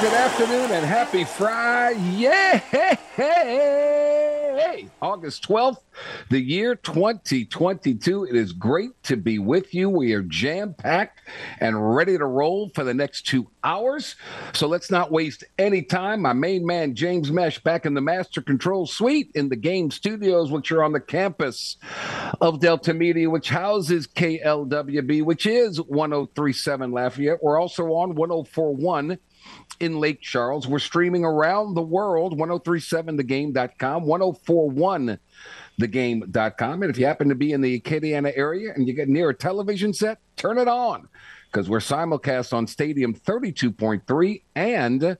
Good afternoon and happy Friday. August 12th, the year 2022. It is great to be with you. We are jam packed and ready to roll for the next two hours. So let's not waste any time. My main man, James Mesh, back in the Master Control Suite in the game studios, which are on the campus of Delta Media, which houses KLWB, which is 1037 Lafayette. We're also on 1041 in Lake Charles. We're streaming around the world, 1037thegame.com, 1041thegame.com. And if you happen to be in the Acadiana area and you get near a television set, turn it on because we're simulcast on Stadium 32.3 and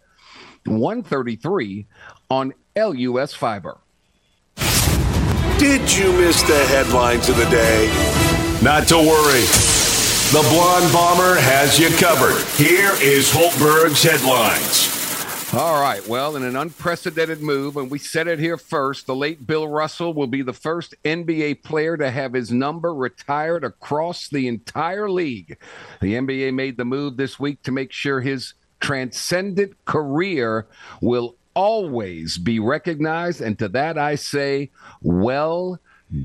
133 on LUS Fiber. Did you miss the headlines of the day? Not to worry. The Blonde Bomber has you covered. Here is Hultberg's headlines. All right. Well, in an unprecedented move, and we said it here first, the late Bill Russell will be the first NBA player to have his number retired across the entire league. The NBA made the move this week to make sure his transcendent career will always be recognized. And to that, I say, well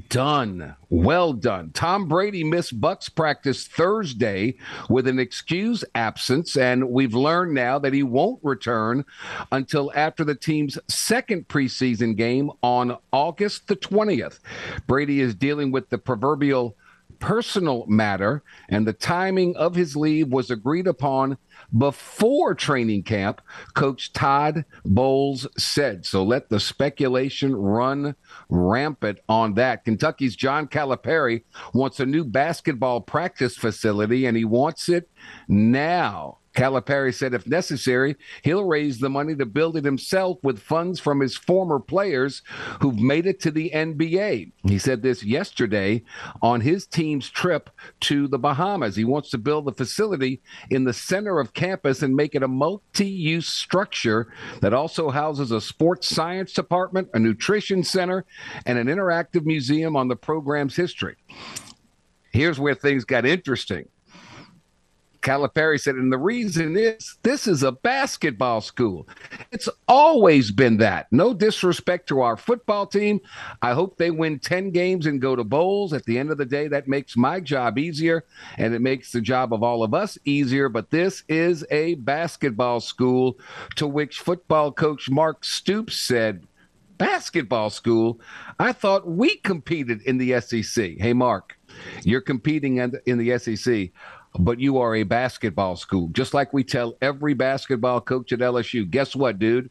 done. Well done. Tom Brady missed Bucks practice Thursday with an excuse absence, and we've learned now that he won't return until after the team's second preseason game on August the 20th. Brady is dealing with the proverbial personal matter, and the timing of his leave was agreed upon before training camp, Coach Todd Bowles said. So let the speculation run rampant on that. Kentucky's John Calipari wants a new basketball practice facility, and he wants it now. Calipari said if necessary, he'll raise the money to build it himself with funds from his former players who've made it to the NBA. He said this yesterday on his team's trip to the Bahamas. He wants to build the facility in the center of campus and make it a multi use structure that also houses a sports science department, a nutrition center, and an interactive museum on the program's history. Here's where things got interesting. Calipari said, and the reason is this is a basketball school. It's always been that. No disrespect to our football team. I hope they win 10 games and go to bowls. At the end of the day, that makes my job easier and it makes the job of all of us easier. But this is a basketball school to which football coach Mark Stoops said, Basketball school? I thought we competed in the SEC. Hey, Mark, you're competing in the SEC but you are a basketball school. Just like we tell every basketball coach at LSU, guess what, dude?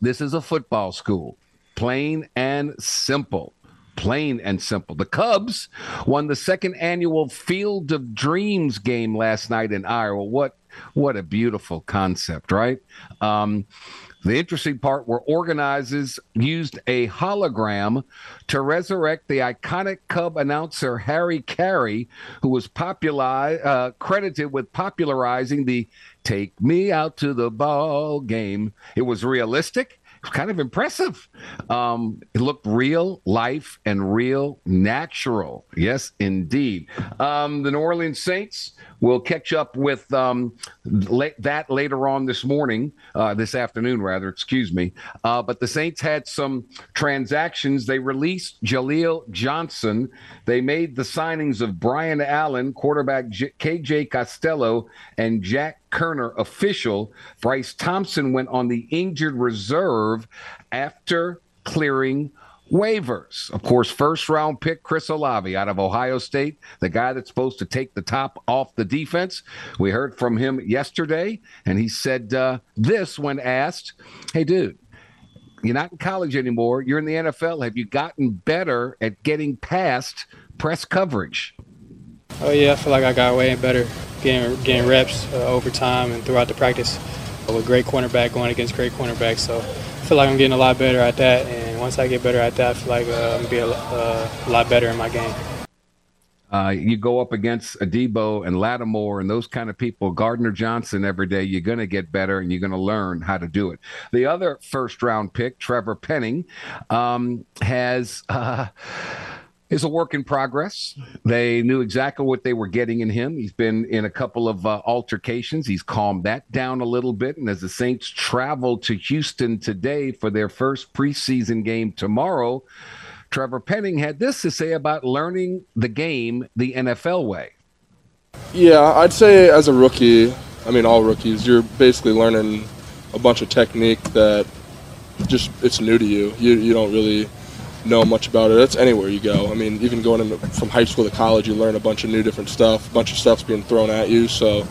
This is a football school. Plain and simple. Plain and simple. The Cubs won the second annual Field of Dreams game last night in Iowa. What what a beautiful concept, right? Um, the interesting part were organizers used a hologram to resurrect the iconic Cub announcer Harry Caray, who was popular, uh, credited with popularizing the "Take Me Out to the Ball" game. It was realistic It was kind of impressive. Um, it looked real life and real natural. Yes, indeed. Um, the New Orleans Saints will catch up with um, la- that later on this morning, uh, this afternoon, rather, excuse me. Uh, but the Saints had some transactions. They released Jaleel Johnson. They made the signings of Brian Allen, quarterback J- KJ Costello, and Jack Kerner official. Bryce Thompson went on the injured reserve after clearing waivers. Of course, first round pick Chris Olave out of Ohio State, the guy that's supposed to take the top off the defense. We heard from him yesterday, and he said uh, this when asked, Hey, dude, you're not in college anymore. You're in the NFL. Have you gotten better at getting past press coverage? Oh, yeah. I feel like I got way better getting, getting reps uh, over time and throughout the practice with great cornerback going against great cornerback. So I feel like I'm getting a lot better at that. And once I get better at that, I feel like uh, I'm be a, uh, a lot better in my game. Uh, you go up against Adebo and Lattimore and those kind of people, Gardner Johnson every day, you're going to get better and you're going to learn how to do it. The other first round pick, Trevor Penning, um, has. Is a work in progress. They knew exactly what they were getting in him. He's been in a couple of uh, altercations. He's calmed that down a little bit. And as the Saints travel to Houston today for their first preseason game tomorrow, Trevor Penning had this to say about learning the game the NFL way. Yeah, I'd say as a rookie, I mean, all rookies, you're basically learning a bunch of technique that just it's new to you. You, you don't really know much about it. That's anywhere you go. I mean, even going into, from high school to college, you learn a bunch of new different stuff. A bunch of stuff's being thrown at you. So,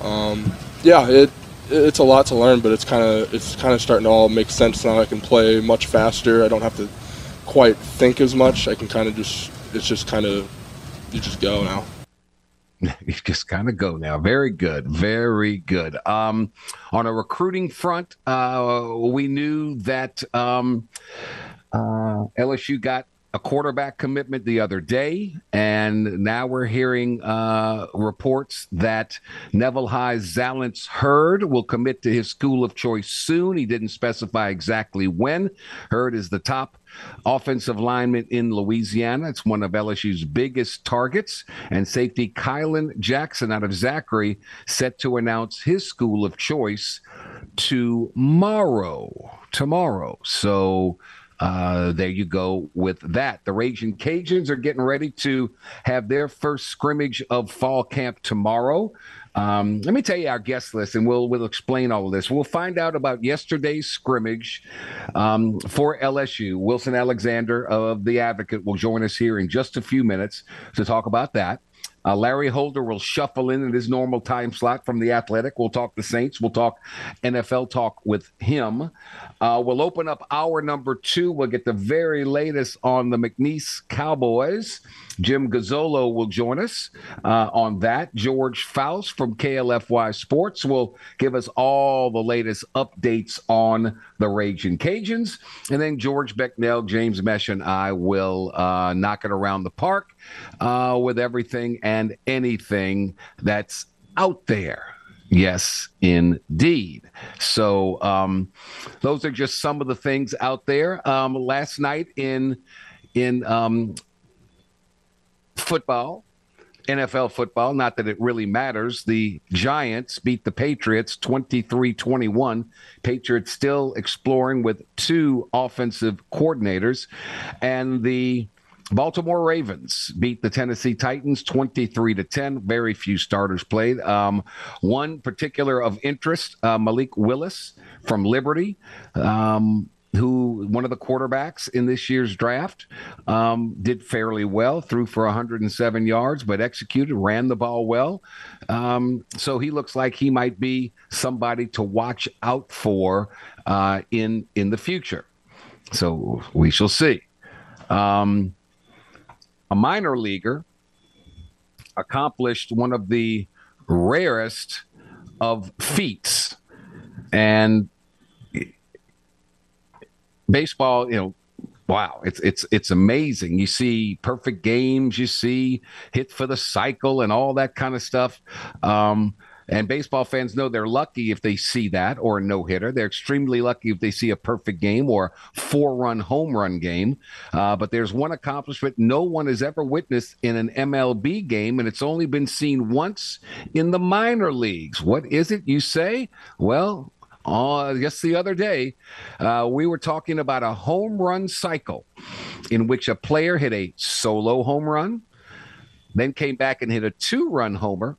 um, yeah, it it's a lot to learn, but it's kind of it's kind of starting to all make sense now. I can play much faster. I don't have to quite think as much. I can kind of just it's just kind of you just go now. You just kind of go now. Very good. Very good. Um, on a recruiting front, uh, we knew that um, uh, LSU got a quarterback commitment the other day, and now we're hearing uh, reports that Neville High's Zalance Heard will commit to his school of choice soon. He didn't specify exactly when. Heard is the top offensive lineman in Louisiana. It's one of LSU's biggest targets. And safety Kylan Jackson out of Zachary set to announce his school of choice tomorrow. Tomorrow. So uh, there you go with that. The Raging Cajuns are getting ready to have their first scrimmage of fall camp tomorrow. Um, let me tell you our guest list, and we'll we'll explain all of this. We'll find out about yesterday's scrimmage um, for LSU. Wilson Alexander of the Advocate will join us here in just a few minutes to talk about that. Uh, Larry Holder will shuffle in at his normal time slot from the Athletic. We'll talk the Saints. We'll talk NFL talk with him. Uh, we'll open up hour number two. We'll get the very latest on the McNeese Cowboys. Jim Gazzolo will join us uh, on that. George Faust from KLFY Sports will give us all the latest updates on the Raging Cajuns. And then George Becknell, James Mesh, and I will uh, knock it around the park uh, with everything and anything that's out there. Yes, indeed. So um, those are just some of the things out there. Um, last night in in um, football, NFL football, not that it really matters. The Giants beat the Patriots 23 21. Patriots still exploring with two offensive coordinators. And the Baltimore Ravens beat the Tennessee Titans 23 to 10. Very few starters played. Um, one particular of interest, uh, Malik Willis from Liberty. Um, who one of the quarterbacks in this year's draft um, did fairly well, threw for 107 yards, but executed, ran the ball well. Um, so he looks like he might be somebody to watch out for uh, in in the future. So we shall see. Um, a minor leaguer accomplished one of the rarest of feats. And baseball, you know, wow, it's it's it's amazing. You see perfect games, you see hit for the cycle and all that kind of stuff. Um, and baseball fans know they're lucky if they see that or a no hitter. They're extremely lucky if they see a perfect game or four run home run game. Uh, but there's one accomplishment no one has ever witnessed in an MLB game, and it's only been seen once in the minor leagues. What is it, you say? Well, uh, just the other day, uh, we were talking about a home run cycle in which a player hit a solo home run, then came back and hit a two run homer,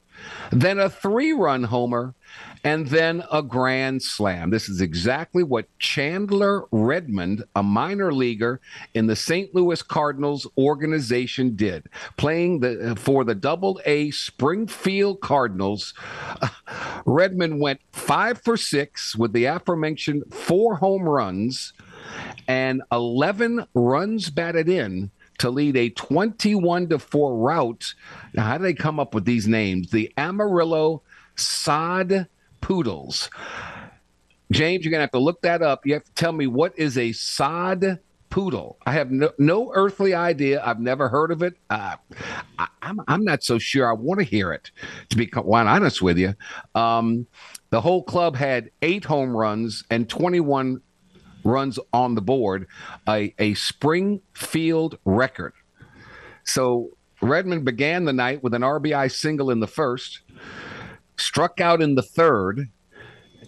then a three run homer, and then a grand slam. This is exactly what Chandler Redmond, a minor leaguer in the St. Louis Cardinals organization, did, playing the, uh, for the Double A Springfield Cardinals. Redmond went five for six with the aforementioned four home runs and 11 runs batted in to lead a 21 to 4 rout. Now, how do they come up with these names? The Amarillo Sod Poodles. James, you're going to have to look that up. You have to tell me what is a sod poodle. I have no, no earthly idea. I've never heard of it. Uh, I, am I'm, I'm not so sure I want to hear it, to be quite honest with you. Um, the whole club had eight home runs and 21 runs on the board, a, a Springfield record. So Redmond began the night with an RBI single in the first, struck out in the third,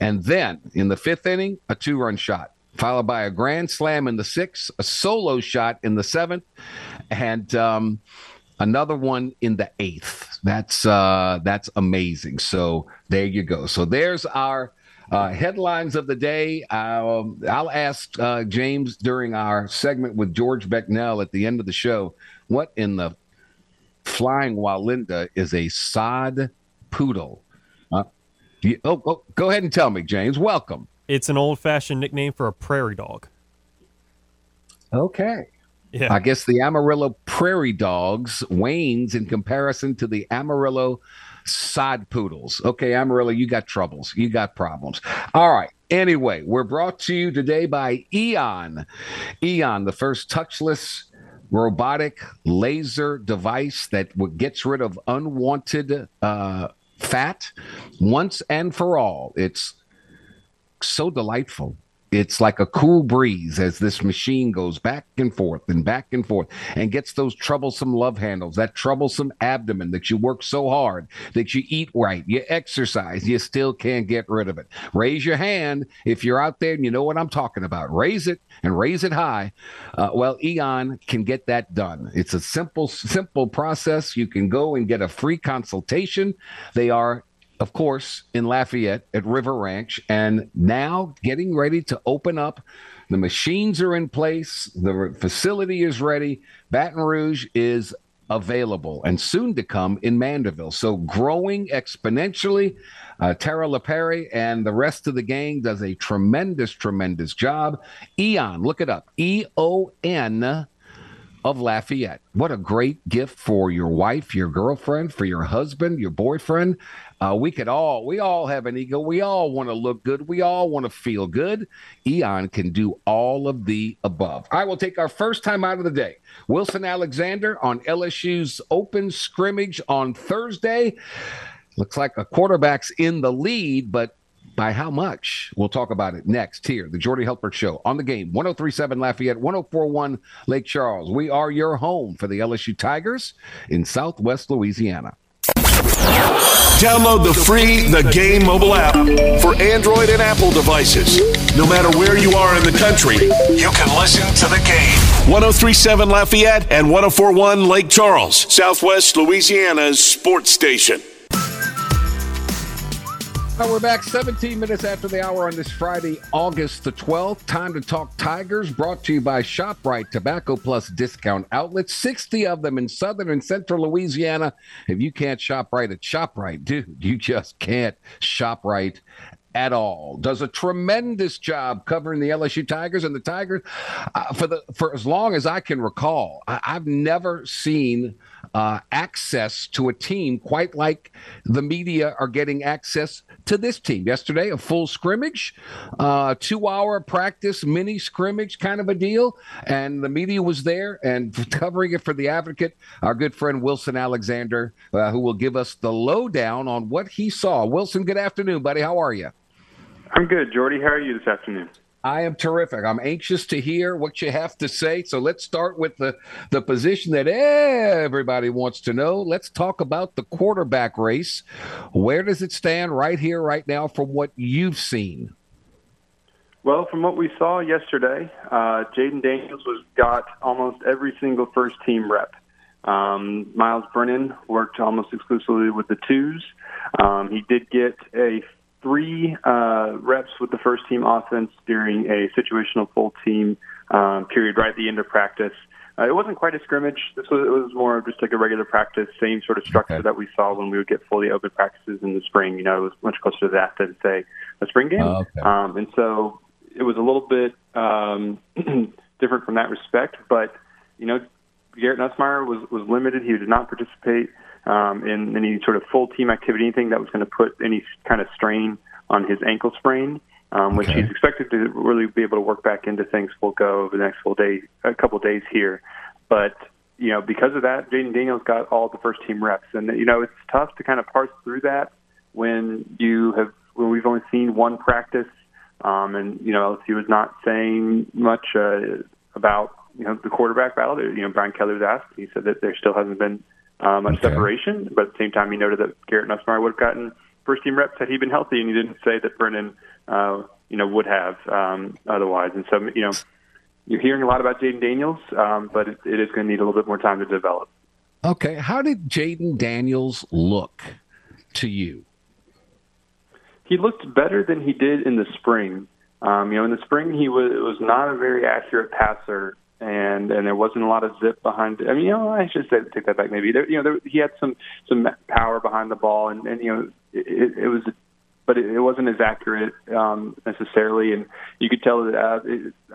and then in the fifth inning, a two run shot, followed by a grand slam in the sixth, a solo shot in the seventh, and um, another one in the eighth. That's uh, that's amazing. So there you go. So there's our uh, headlines of the day. Um, I'll ask uh, James during our segment with George Becknell at the end of the show what in the flying Wallenda is a sod poodle. Uh, you, oh, oh, go ahead and tell me, James. Welcome. It's an old fashioned nickname for a prairie dog. Okay. Yeah. I guess the Amarillo prairie dogs wanes in comparison to the Amarillo sod poodles. Okay, Amarillo, you got troubles. You got problems. All right. Anyway, we're brought to you today by Eon. Eon, the first touchless robotic laser device that gets rid of unwanted uh, fat once and for all. It's so delightful. It's like a cool breeze as this machine goes back and forth and back and forth and gets those troublesome love handles, that troublesome abdomen that you work so hard, that you eat right, you exercise, you still can't get rid of it. Raise your hand if you're out there and you know what I'm talking about. Raise it and raise it high. Uh, well, Eon can get that done. It's a simple, simple process. You can go and get a free consultation. They are of course, in Lafayette at River Ranch, and now getting ready to open up. The machines are in place, the facility is ready. Baton Rouge is available and soon to come in Mandeville. So growing exponentially. Uh, Tara LaPerry and the rest of the gang does a tremendous, tremendous job. Eon, look it up. E O N of Lafayette. What a great gift for your wife, your girlfriend, for your husband, your boyfriend. Uh, we could all, we all have an ego. We all want to look good. We all want to feel good. Eon can do all of the above. I will take our first time out of the day. Wilson Alexander on LSU's open scrimmage on Thursday. Looks like a quarterback's in the lead, but by how much? We'll talk about it next here. The Jordy Hultberg Show on the game 1037 Lafayette, 1041 Lake Charles. We are your home for the LSU Tigers in Southwest Louisiana. Download the free The Game mobile app for Android and Apple devices. No matter where you are in the country, you can listen to the game. 1037 Lafayette and 1041 Lake Charles, Southwest Louisiana's sports station. Right, we're back 17 minutes after the hour on this Friday, August the 12th. Time to talk Tigers, brought to you by ShopRite Tobacco Plus Discount Outlets. 60 of them in southern and central Louisiana. If you can't shop right at ShopRite, dude, you just can't shop right at all. Does a tremendous job covering the LSU Tigers and the Tigers uh, for the for as long as I can recall. I, I've never seen uh, access to a team quite like the media are getting access to this team. Yesterday, a full scrimmage, uh, two hour practice, mini scrimmage kind of a deal. And the media was there and covering it for the advocate, our good friend Wilson Alexander, uh, who will give us the lowdown on what he saw. Wilson, good afternoon, buddy. How are you? I'm good, Jordy. How are you this afternoon? I am terrific. I'm anxious to hear what you have to say. So let's start with the, the position that everybody wants to know. Let's talk about the quarterback race. Where does it stand right here, right now, from what you've seen? Well, from what we saw yesterday, uh, Jayden Daniels was got almost every single first team rep. Um, Myles Brennan worked almost exclusively with the twos. Um, he did get a three uh, reps with the first team offense during a situational full team um, period right at the end of practice. Uh, it wasn't quite a scrimmage. This was it was more of just like a regular practice, same sort of structure okay. that we saw when we would get fully open practices in the spring. You know, it was much closer to that than say a spring game. Oh, okay. um, and so it was a little bit um, different from that respect. But you know, Garrett Nussmeier was was limited. He did not participate um, in any sort of full team activity, anything that was going to put any kind of strain on his ankle sprain. um, which Okay. he's expected to really be able to work back into things full go over the next full day, a couple days here. But you know, because of that, Jayden Daniels got all the first team reps, and you know, it's tough to kind of parse through that when you have when we've only seen one practice, um, and you know, LSU was not saying much uh, about you know the quarterback battle. You know, Brian Kelly was asked, he said that there still hasn't been uh, much Okay. separation, but at the same time, he noted that Garrett Nussmeier would have gotten first team reps had he been healthy, and he didn't say that Brennan, uh, you know, would have um, otherwise. And so, you know, you're hearing a lot about Jayden Daniels, um, but it, it is going to need a little bit more time to develop. Okay, how did Jayden Daniels look to you? He looked better than he did in the spring. Um, you know, in the spring he was was not a very accurate passer, and and there wasn't a lot of zip behind. It. I mean, you know, I should say take that back. Maybe there, you know, there, he had some some power behind the ball, and and you know, it, it was, but it, it wasn't as accurate um, necessarily, and you could tell that out,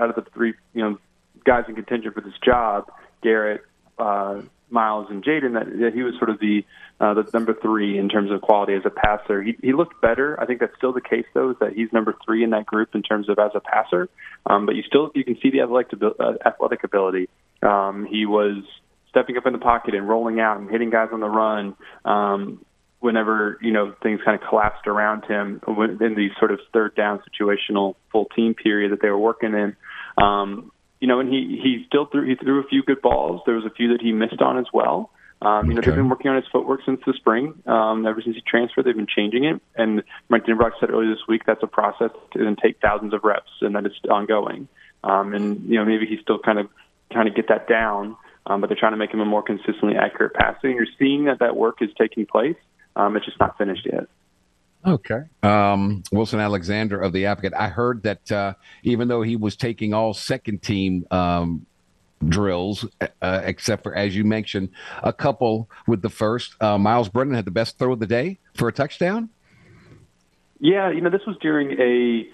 out of the three, you know, guys in contention for this job, Garrett, uh, Myles, and Jayden, that, that he was sort of the uh, the number three in terms of quality as a passer. He, he looked better. I think that's still the case, though, is that he's number three in that group in terms of as a passer. Um, but you still you can see the athletic, uh, athletic ability. Um, he was stepping up in the pocket and rolling out and hitting guys on the run. Um, whenever you know things kind of collapsed around him in the sort of third down situational full team period that they were working in. Um, you know, and he he still threw he threw a few good balls. There was a few that he missed on as well. Um, you know, Okay. they've been working on his footwork since the spring. Um, ever since he transferred, they've been changing it. And Mike Denbrock said earlier this week that's a process then take thousands of reps, and that it's ongoing. Um, and you know, maybe he's still kind of trying to get that down, um, but they're trying to make him a more consistently accurate passer. And you're seeing that that work is taking place. Um, it's just not finished yet. Okay. Um, Wilson Alexander of the Advocate. I heard that uh, even though he was taking all second team um, drills, uh, except for, as you mentioned, a couple with the first, uh, Myles Brennan had the best throw of the day for a touchdown. Yeah, you know, this was during a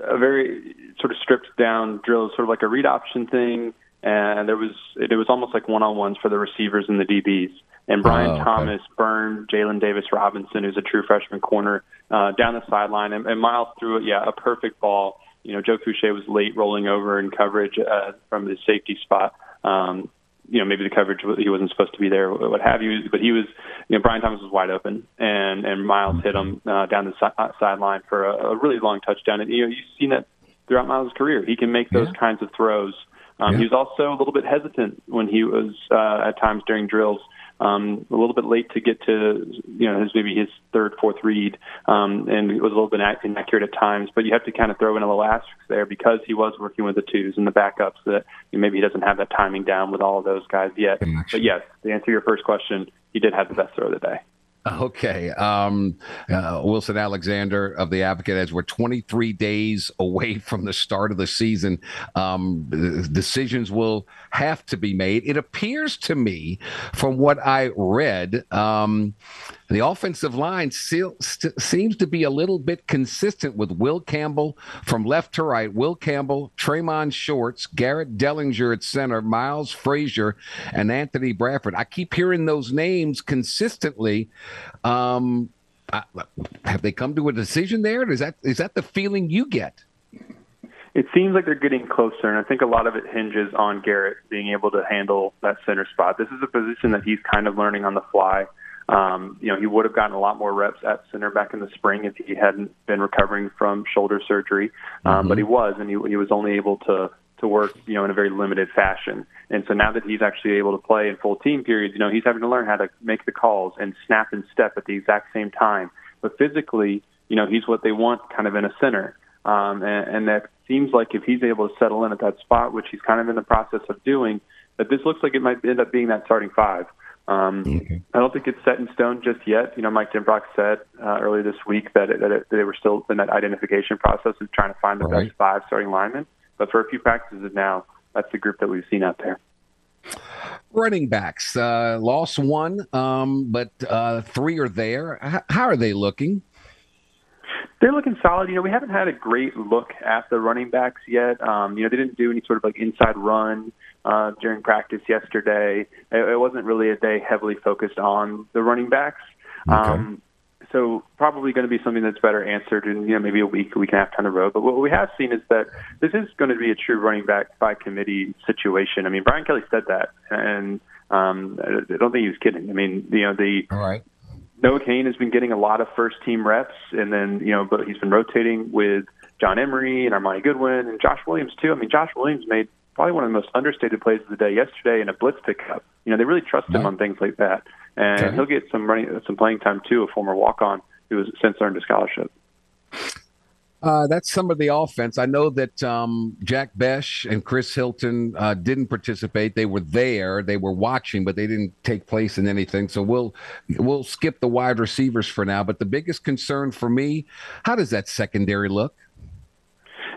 a very sort of stripped down drill, sort of like a read option thing, and there was it was almost like one on ones for the receivers and the DBs. And Brian Oh, okay. Thomas burned Jalen Davis Robinson, who's a true freshman corner, uh, down the sideline, and, and Myles threw it. Yeah, a perfect ball. You know, Joe Foucha was late rolling over in coverage uh, from his safety spot. Um, you know, maybe the coverage he wasn't supposed to be there, what have you. But he was, you know, Brian Thomas was wide open, and and Myles hit him uh, down the si- uh, sideline for a, a really long touchdown. And you know, you've seen that throughout Myles' career. He can make those Yeah. kinds of throws. Um, Yeah. He was also a little bit hesitant when he was uh, at times during drills. Um, a little bit late to get to, you know, his maybe his third, fourth read, um, and it was a little bit inaccurate at times. But you have to kind of throw in a little asterisk there because he was working with the twos and the backups. That you know, maybe he doesn't have that timing down with all of those guys yet. But yes, to answer your first question, he did have the best throw of the day. Okay. Um, uh, Wilson Alexander of the Advocate, as we're 23 days away from the start of the season, um, decisions will have to be made. It appears to me, from what I read, um, the offensive line still, st- seems to be a little bit consistent with Will Campbell from left to right. Will Campbell, Tre'Mond Shorts, Garrett Dellinger at center, Miles Frazier, and Anthony Bradford. I keep hearing those names consistently. Um, I, have they come to a decision there? Is that is that the feeling you get? It seems like they're getting closer, and I think a lot of it hinges on Garrett being able to handle that center spot. This is a position that he's kind of learning on the fly. Um, you know, he would have gotten a lot more reps at center back in the spring if he hadn't been recovering from shoulder surgery, um, but he was, and he, he was only able to to work, you know, in a very limited fashion. And so now that he's actually able to play in full team periods, you know, he's having to learn how to make the calls and snap and step at the exact same time. But physically, you know, he's what they want kind of in a center. Um, and, and that seems like if he's able to settle in at that spot, which he's kind of in the process of doing, that this looks like it might end up being that starting five. Um, I don't think it's set in stone just yet. You know, Mike Denbrock said uh, earlier this week that, it, that it, they were still in that identification process of trying to find the Right. best five starting linemen. But for a few practices now, that's the group that we've seen out there. Running backs uh, lost one, um, but uh, three are there. H- how are they looking? They're looking solid. You know, we haven't had a great look at the running backs yet. Um, you know, they didn't do any sort of like inside run uh, during practice yesterday. It, it wasn't really a day heavily focused on the running backs. Um, so probably going to be something that's better answered in you know maybe a week, a week and a half down the road. But what we have seen is that this is going to be a true running back by committee situation. I mean, Brian Kelly said that, and um, I don't think he was kidding. I mean, you know, the all right. Noah Cain has been getting a lot of first team reps, and then you know, but he's been rotating with John Emery and Armoni Goodwin and Josh Williams too. I mean, Josh Williams made probably one of the most understated plays of the day yesterday in a blitz pickup. You know, they really trust him on things like that, and okay. he'll get some running, some playing time too. A former walk on who has since earned a scholarship. Uh, that's some of the offense. I know that um, Jack Bech and Chris Hilton uh, didn't participate. They were there, they were watching, but they didn't take place in anything. So we'll we'll skip the wide receivers for now. But the biggest concern for me, how does that secondary look?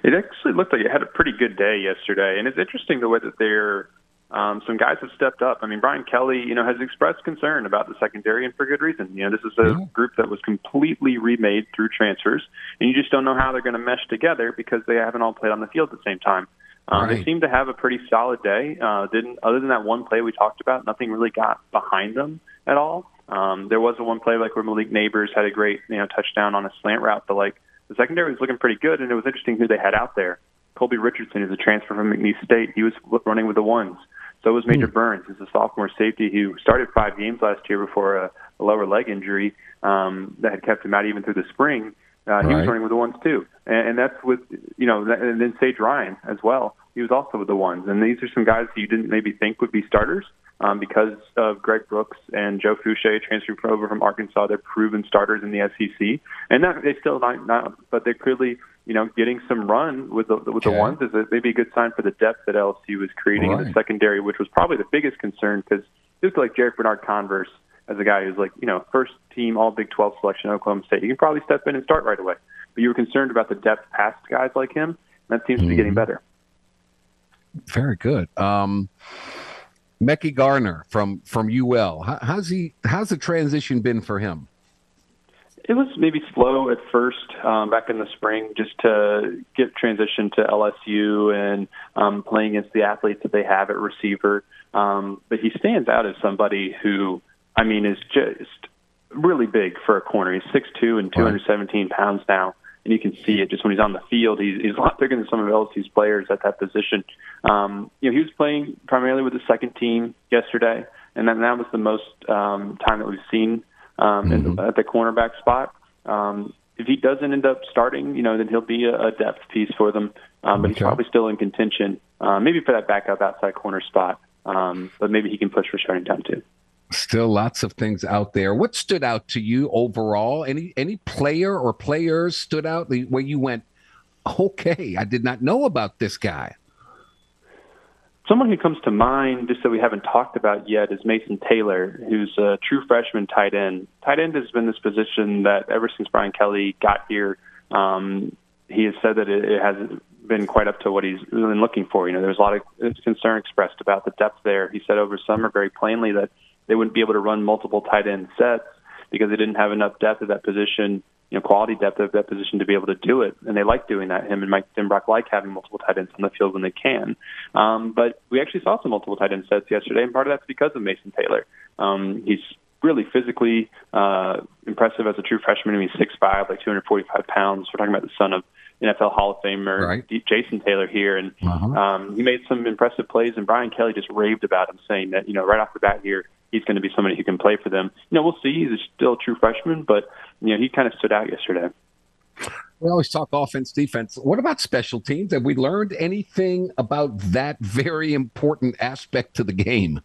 It actually looked like it had a pretty good day yesterday, and it's interesting the way that they're um, some guys have stepped up. I mean, Brian Kelly, you know, has expressed concern about the secondary, and for good reason. You know, this is a yeah. group that was completely remade through transfers, and you just don't know how they're going to mesh together because they haven't all played on the field at the same time. Um, right. They seem to have a pretty solid day. Uh, didn't other than that one play we talked about, nothing really got behind them at all. Um, there was a one play like where Malik Nabers had a great you know touchdown on a slant route, but like the secondary was looking pretty good, and it was interesting who they had out there. Colby Richardson is a transfer from McNeese State. He was running with the ones. So was Major mm. Burns, who's a sophomore safety who started five games last year before a, a lower leg injury um, that had kept him out even through the spring. Uh, he right. was running with the ones too, and, and that's with you know, and then Sage Ryan as well. He was also with the ones, and these are some guys you didn't maybe think would be starters um, because of Greg Brooks and Joe Foucha transferring over from Arkansas. They're proven starters in the SEC, and that, they still not, not, but they're clearly you know, getting some run with the with okay. the ones is a, maybe a good sign for the depth that LSU was creating right. in the secondary, which was probably the biggest concern because it looked like Jarrick Bernard-Converse as a guy who's like, you know, first team All Big 12 selection at Oklahoma State. You can probably step in and start right away, but you were concerned about the depth past guys like him. That seems mm-hmm. to be getting mm-hmm. better. Very good. Um, Garner from from UL. How, how's he? How's the transition been for him? It was maybe slow at first um, back in the spring, just to get transition to LSU and um, playing against the athletes that they have at receiver. Um, but he stands out as somebody who, I mean, is just really big for a corner. He's six two and 217 pounds now, and you can see it just when he's on the field. He's, he's a lot bigger than some of LSU's players at that position. Um, you know, he was playing primarily with the second team yesterday, and then that was the most um, time that we've seen um, mm-hmm. the, at the cornerback spot. Um, if he doesn't end up starting, you know, then he'll be a, depth piece for them. Um, but okay. he's probably still in contention, uh, maybe for that backup outside corner spot. Um, but maybe he can push for starting time too. Still lots of things out there. What stood out to you overall? Any any player or players stood out the where you went, okay, I did not know about this guy. Someone who comes to mind, just that we haven't talked about yet, is Mason Taylor, who's a true freshman tight end. Tight end has been this position that ever since Brian Kelly got here, um, he has said that it, it hasn't been quite up to what he's been looking for. You know, there's a lot of concern expressed about the depth there. He said over summer very plainly that they wouldn't be able to run multiple tight end sets because they didn't have enough depth at that position you know, quality depth of that position to be able to do it. And they like doing that. Him and Mike Denbrock like having multiple tight ends on the field when they can. Um, but we actually saw some multiple tight end sets yesterday, and part of that's because of Mason Taylor. Um, he's really physically uh, impressive as a true freshman. I mean, six five, like 245 pounds. We're talking about the son of NFL Hall of Famer right. Jason Taylor here, and uh-huh. um, he made some impressive plays. And Brian Kelly just raved about him, saying that you know right off the bat here he's going to be somebody who can play for them. You know, we'll see. He's still a true freshman, but you know he kind of stood out yesterday. We always talk offense, defense. What about special teams? Have we learned anything about that very important aspect to the game?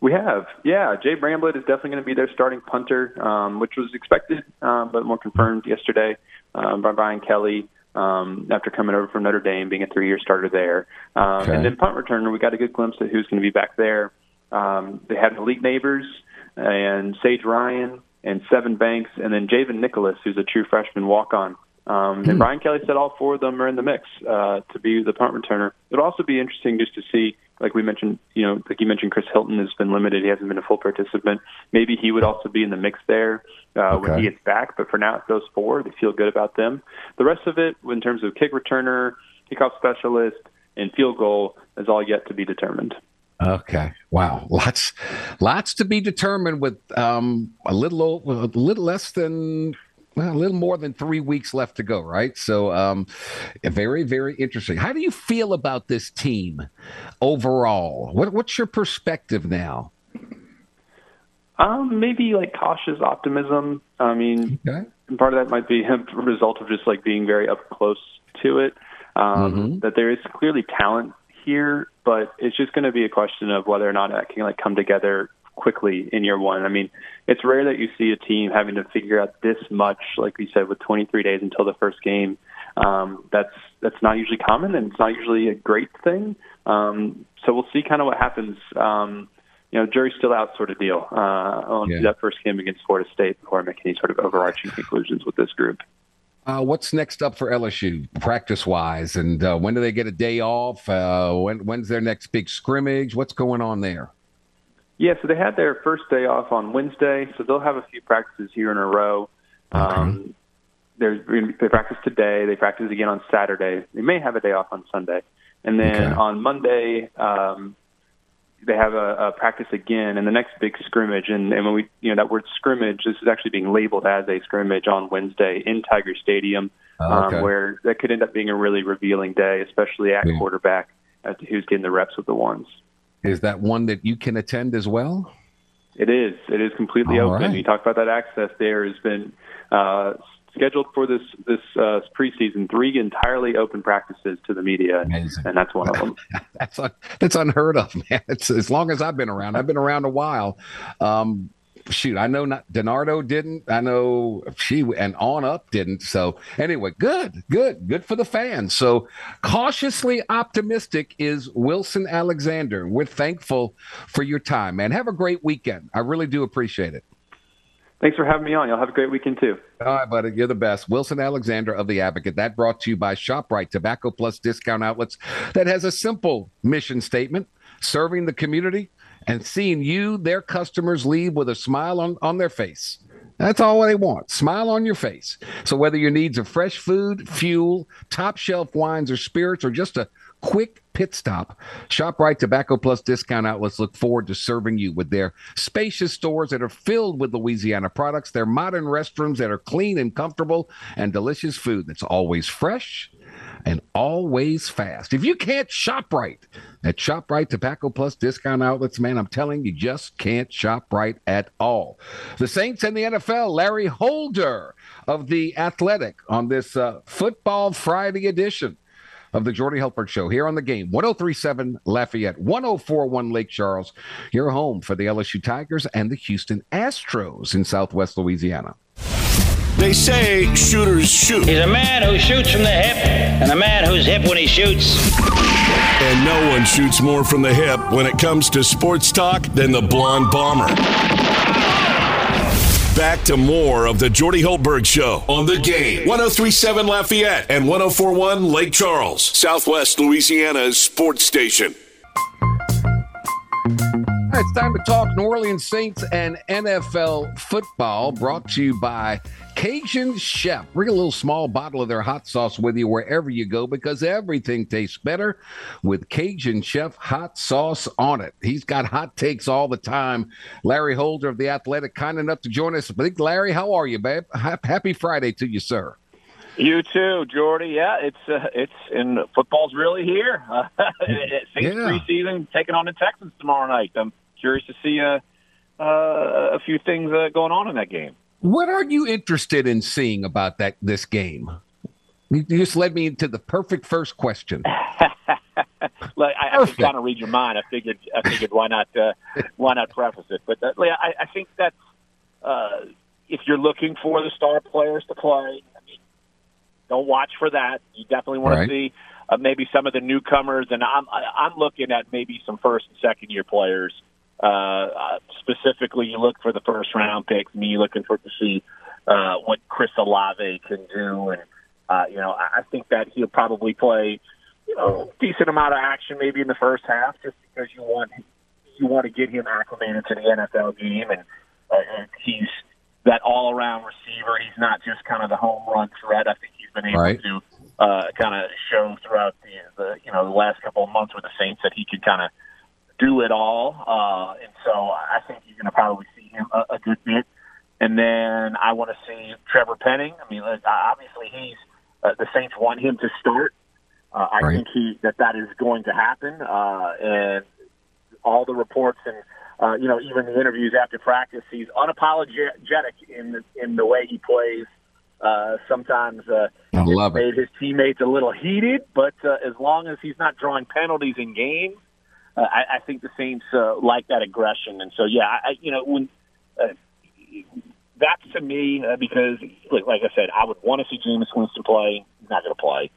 We have, yeah. Jay Bramblett is definitely going to be their starting punter, um, which was expected, uh, but more confirmed yesterday um, by Brian Kelly um, after coming over from Notre Dame, being a three-year starter there. Um, okay. And then punt returner, we got a good glimpse at who's going to be back there. Um, they had Malik Nabers and Sage Ryan and Sevyn Banks, and then Javon Nicholas, who's a true freshman walk-on. Um, and hmm. Brian Kelly said all four of them are in the mix uh, to be the punt returner. It'll also be interesting just to see, like we mentioned, you know, like you mentioned, Chris Hilton has been limited; he hasn't been a full participant. Maybe he would also be in the mix there uh, okay. when he gets back. But for now, it's those four. They feel good about them. The rest of it, in terms of kick returner, kickoff specialist, and field goal, is all yet to be determined. Okay. Wow. Lots, lots to be determined with um, a little, a little less than well, a little more than three weeks left to go, right? So, um, very, very interesting. How do you feel about this team overall? What, what's your perspective now? Um, maybe like cautious optimism. I mean, okay. part of that might be a result of just like being very up close to it. Um, mm-hmm. That there is clearly talent here, but it's just going to be a question of whether or not it can like come together quickly in year one. I mean, it's rare that you see a team having to figure out this much, like we said, with 23 days until the first game. Um, that's that's not usually common, and it's not usually a great thing. Um, so we'll see kind of what happens. Um, you know, jury's still out, sort of deal uh, on yeah. that first game against Florida State before I make any sort of overarching conclusions with this group. Uh, what's next up for LSU, practice wise, and uh, when do they get a day off? Uh, when, when's their next big scrimmage? What's going on there? Yeah, so they had their first day off on Wednesday, so they'll have a few practices here in a row. Okay. Um, they practice today. They practice again on Saturday. They may have a day off on Sunday, and then okay. on Monday um, they have a, a practice again and the next big scrimmage and, and when we you know that word scrimmage this is actually being labeled as a scrimmage on Wednesday in Tiger Stadium oh, okay. um, where that could end up being a really revealing day especially at yeah. quarterback as to who's getting the reps with the ones is that one that you can attend as well it is it is completely All open right. you talk about that access there has been uh, scheduled for this this uh, preseason three entirely open practices to the media, Amazing. and that's one of them. that's un- that's unheard of, man. It's as long as I've been around. I've been around a while. Um, shoot, I know not DiNardo didn't. I know she and on up didn't. So anyway, good, good, good for the fans. So cautiously optimistic is Wilson Alexander. We're thankful for your time, man. Have a great weekend. I really do appreciate it. Thanks for having me on. Y'all have a great weekend too. All right, buddy. You're the best. Wilson Alexander of The Advocate. That brought to you by ShopRite, Tobacco Plus Discount Outlets that has a simple mission statement serving the community and seeing you, their customers, leave with a smile on, on their face. That's all they want. Smile on your face. So whether your needs are fresh food, fuel, top shelf wines or spirits, or just a quick pit stop. ShopRite Tobacco Plus discount outlets look forward to serving you with their spacious stores that are filled with Louisiana products, their modern restrooms that are clean and comfortable, and delicious food that's always fresh and always fast. If you can't shop right at ShopRite Tobacco Plus discount outlets, man, I'm telling you, just can't shop right at all. The Saints and the NFL, Larry Holder of The Athletic on this uh, Football Friday edition of the Jordy Hultberg Show here on the game. 1037 Lafayette, 1041 Lake Charles, your home for the LSU Tigers and the Houston Astros in Southwest Louisiana. They say shooters shoot. He's a man who shoots from the hip and a man who's hip when he shoots. And no one shoots more from the hip when it comes to sports talk than the blonde bomber. Back to more of the Jordy Hultberg Show on the game. 1037 Lafayette and 1041 Lake Charles, Southwest Louisiana's sports station. It's time to talk New Orleans Saints and NFL football, brought to you by Cajun Chef. Bring a little small bottle of their hot sauce with you wherever you go because everything tastes better with Cajun Chef hot sauce on it. He's got hot takes all the time. Larry Holder of The Athletic, kind enough to join us. Larry, how are you, babe? Happy Friday to you, sir. You too, Jordy. Yeah, it's uh, it's in football's really here. Uh, Saints yeah. preseason taking on the Texans tomorrow night. I'm curious to see uh, uh, a few things uh, going on in that game. What are you interested in seeing about that this game? You just led me into the perfect first question. like, I, I can kind of read your mind. I figured, I figured, why not, uh, why not preface it? But uh, I, I think that uh, if you're looking for the star players to play, I mean, don't watch for that. You definitely want right. to see uh, maybe some of the newcomers, and I'm I'm looking at maybe some first and second year players uh, specifically, you look for the first round picks. Me looking for to see uh, what Chris Olave can do, and uh, you know, I think that he'll probably play, you know, decent amount of action maybe in the first half, just because you want you want to get him acclimated to the NFL game, and, uh, and he's that all around receiver. He's not just kind of the home run threat. I think he's been able right. to uh, kind of show throughout the, the you know the last couple of months with the Saints that he could kind of do it all, uh, and so I think you're going to probably see him a, a good bit. And then I want to see Trevor Penning. I mean, obviously he's uh, the Saints want him to start. Uh, I right. think he that that is going to happen, uh, and all the reports and uh, you know even the interviews after practice, he's unapologetic in the, in the way he plays. Uh, sometimes uh, I love made it. his teammates a little heated, but uh, as long as he's not drawing penalties in games, uh, I, I think the Saints uh, like that aggression. And so, yeah, I, you know, when uh, that's to me uh, because, like, like I said, I would want to see Jameis Winston play. He's not going to play.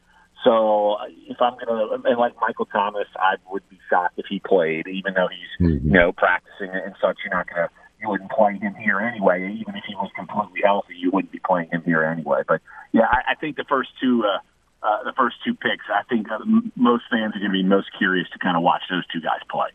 So uh, if I'm gonna, and like Michael Thomas, I would be shocked if he played, even though he's mm-hmm. you know practicing and such. You're not gonna, you wouldn't play him here anyway. Even if he was completely healthy, you wouldn't be playing him here anyway. But yeah, I, I think the first two, uh, uh, the first two picks, I think uh, most fans are going to be most curious to kind of watch those two guys play.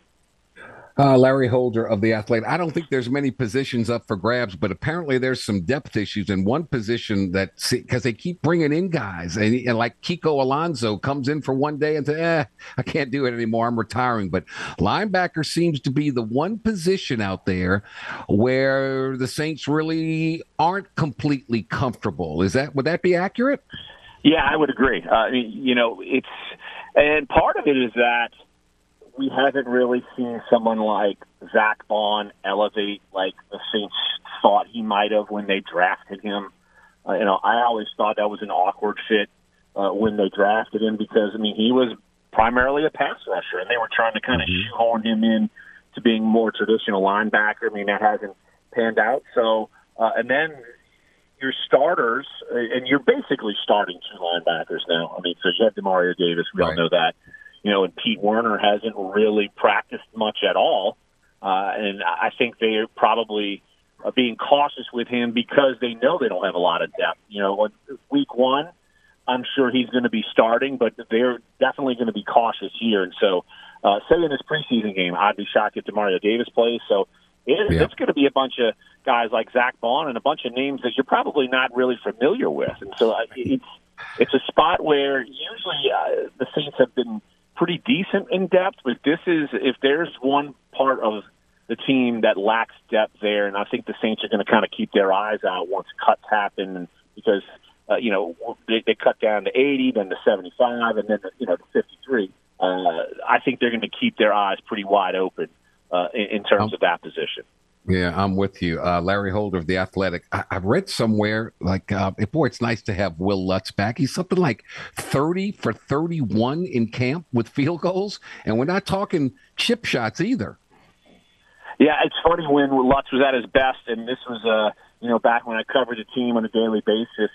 Uh, Larry Holder of the Athlete. I don't think there's many positions up for grabs, but apparently there's some depth issues in one position that because they keep bringing in guys and, and, like Kiko Alonso comes in for one day and says, "Eh, I can't do it anymore. I'm retiring." But linebacker seems to be the one position out there where the Saints really aren't completely comfortable. Is that would that be accurate? Yeah, I would agree. Uh, I mean, you know, it's and part of it is that we haven't really seen someone like Zack Baun elevate like the Saints thought he might have when they drafted him. Uh, you know, I always thought that was an awkward fit uh, when they drafted him because I mean he was primarily a pass rusher, and they were trying to kind of mm-hmm. shoehorn him in to being more traditional linebacker. I mean that hasn't panned out. So, uh, and then your starters, uh, and you're basically starting two linebackers now. I mean, so you have Demario Davis. We right. all know that you know, and Pete Werner hasn't really practiced much at all. Uh, and I think they're probably uh, being cautious with him because they know they don't have a lot of depth. You know, week one, I'm sure he's going to be starting, but they're definitely going to be cautious here. And so, uh, say in this preseason game, I'd be shocked if Demario Davis plays. So it, yeah. it's going to be a bunch of guys like Zack Baun and a bunch of names that you're probably not really familiar with. And so uh, it's it's a spot where usually uh, the Saints have been – pretty decent in depth, but this is if there's one part of the team that lacks depth there, and I think the Saints are going to kind of keep their eyes out once cuts happen because uh, you know they, they cut down to 80, then to 75, and then you know to 53. Uh, I think they're going to keep their eyes pretty wide open uh, in, in terms of that position. Yeah, I'm with you. Uh, Larry Holder of The Athletic. I, have read somewhere, like, uh, boy, it's nice to have Will Lutz back. He's something like 30 for 31 in camp with field goals. And we're not talking chip shots either. Yeah, it's funny when Lutz was at his best, and this was, uh, you know, back when I covered the team on a daily basis.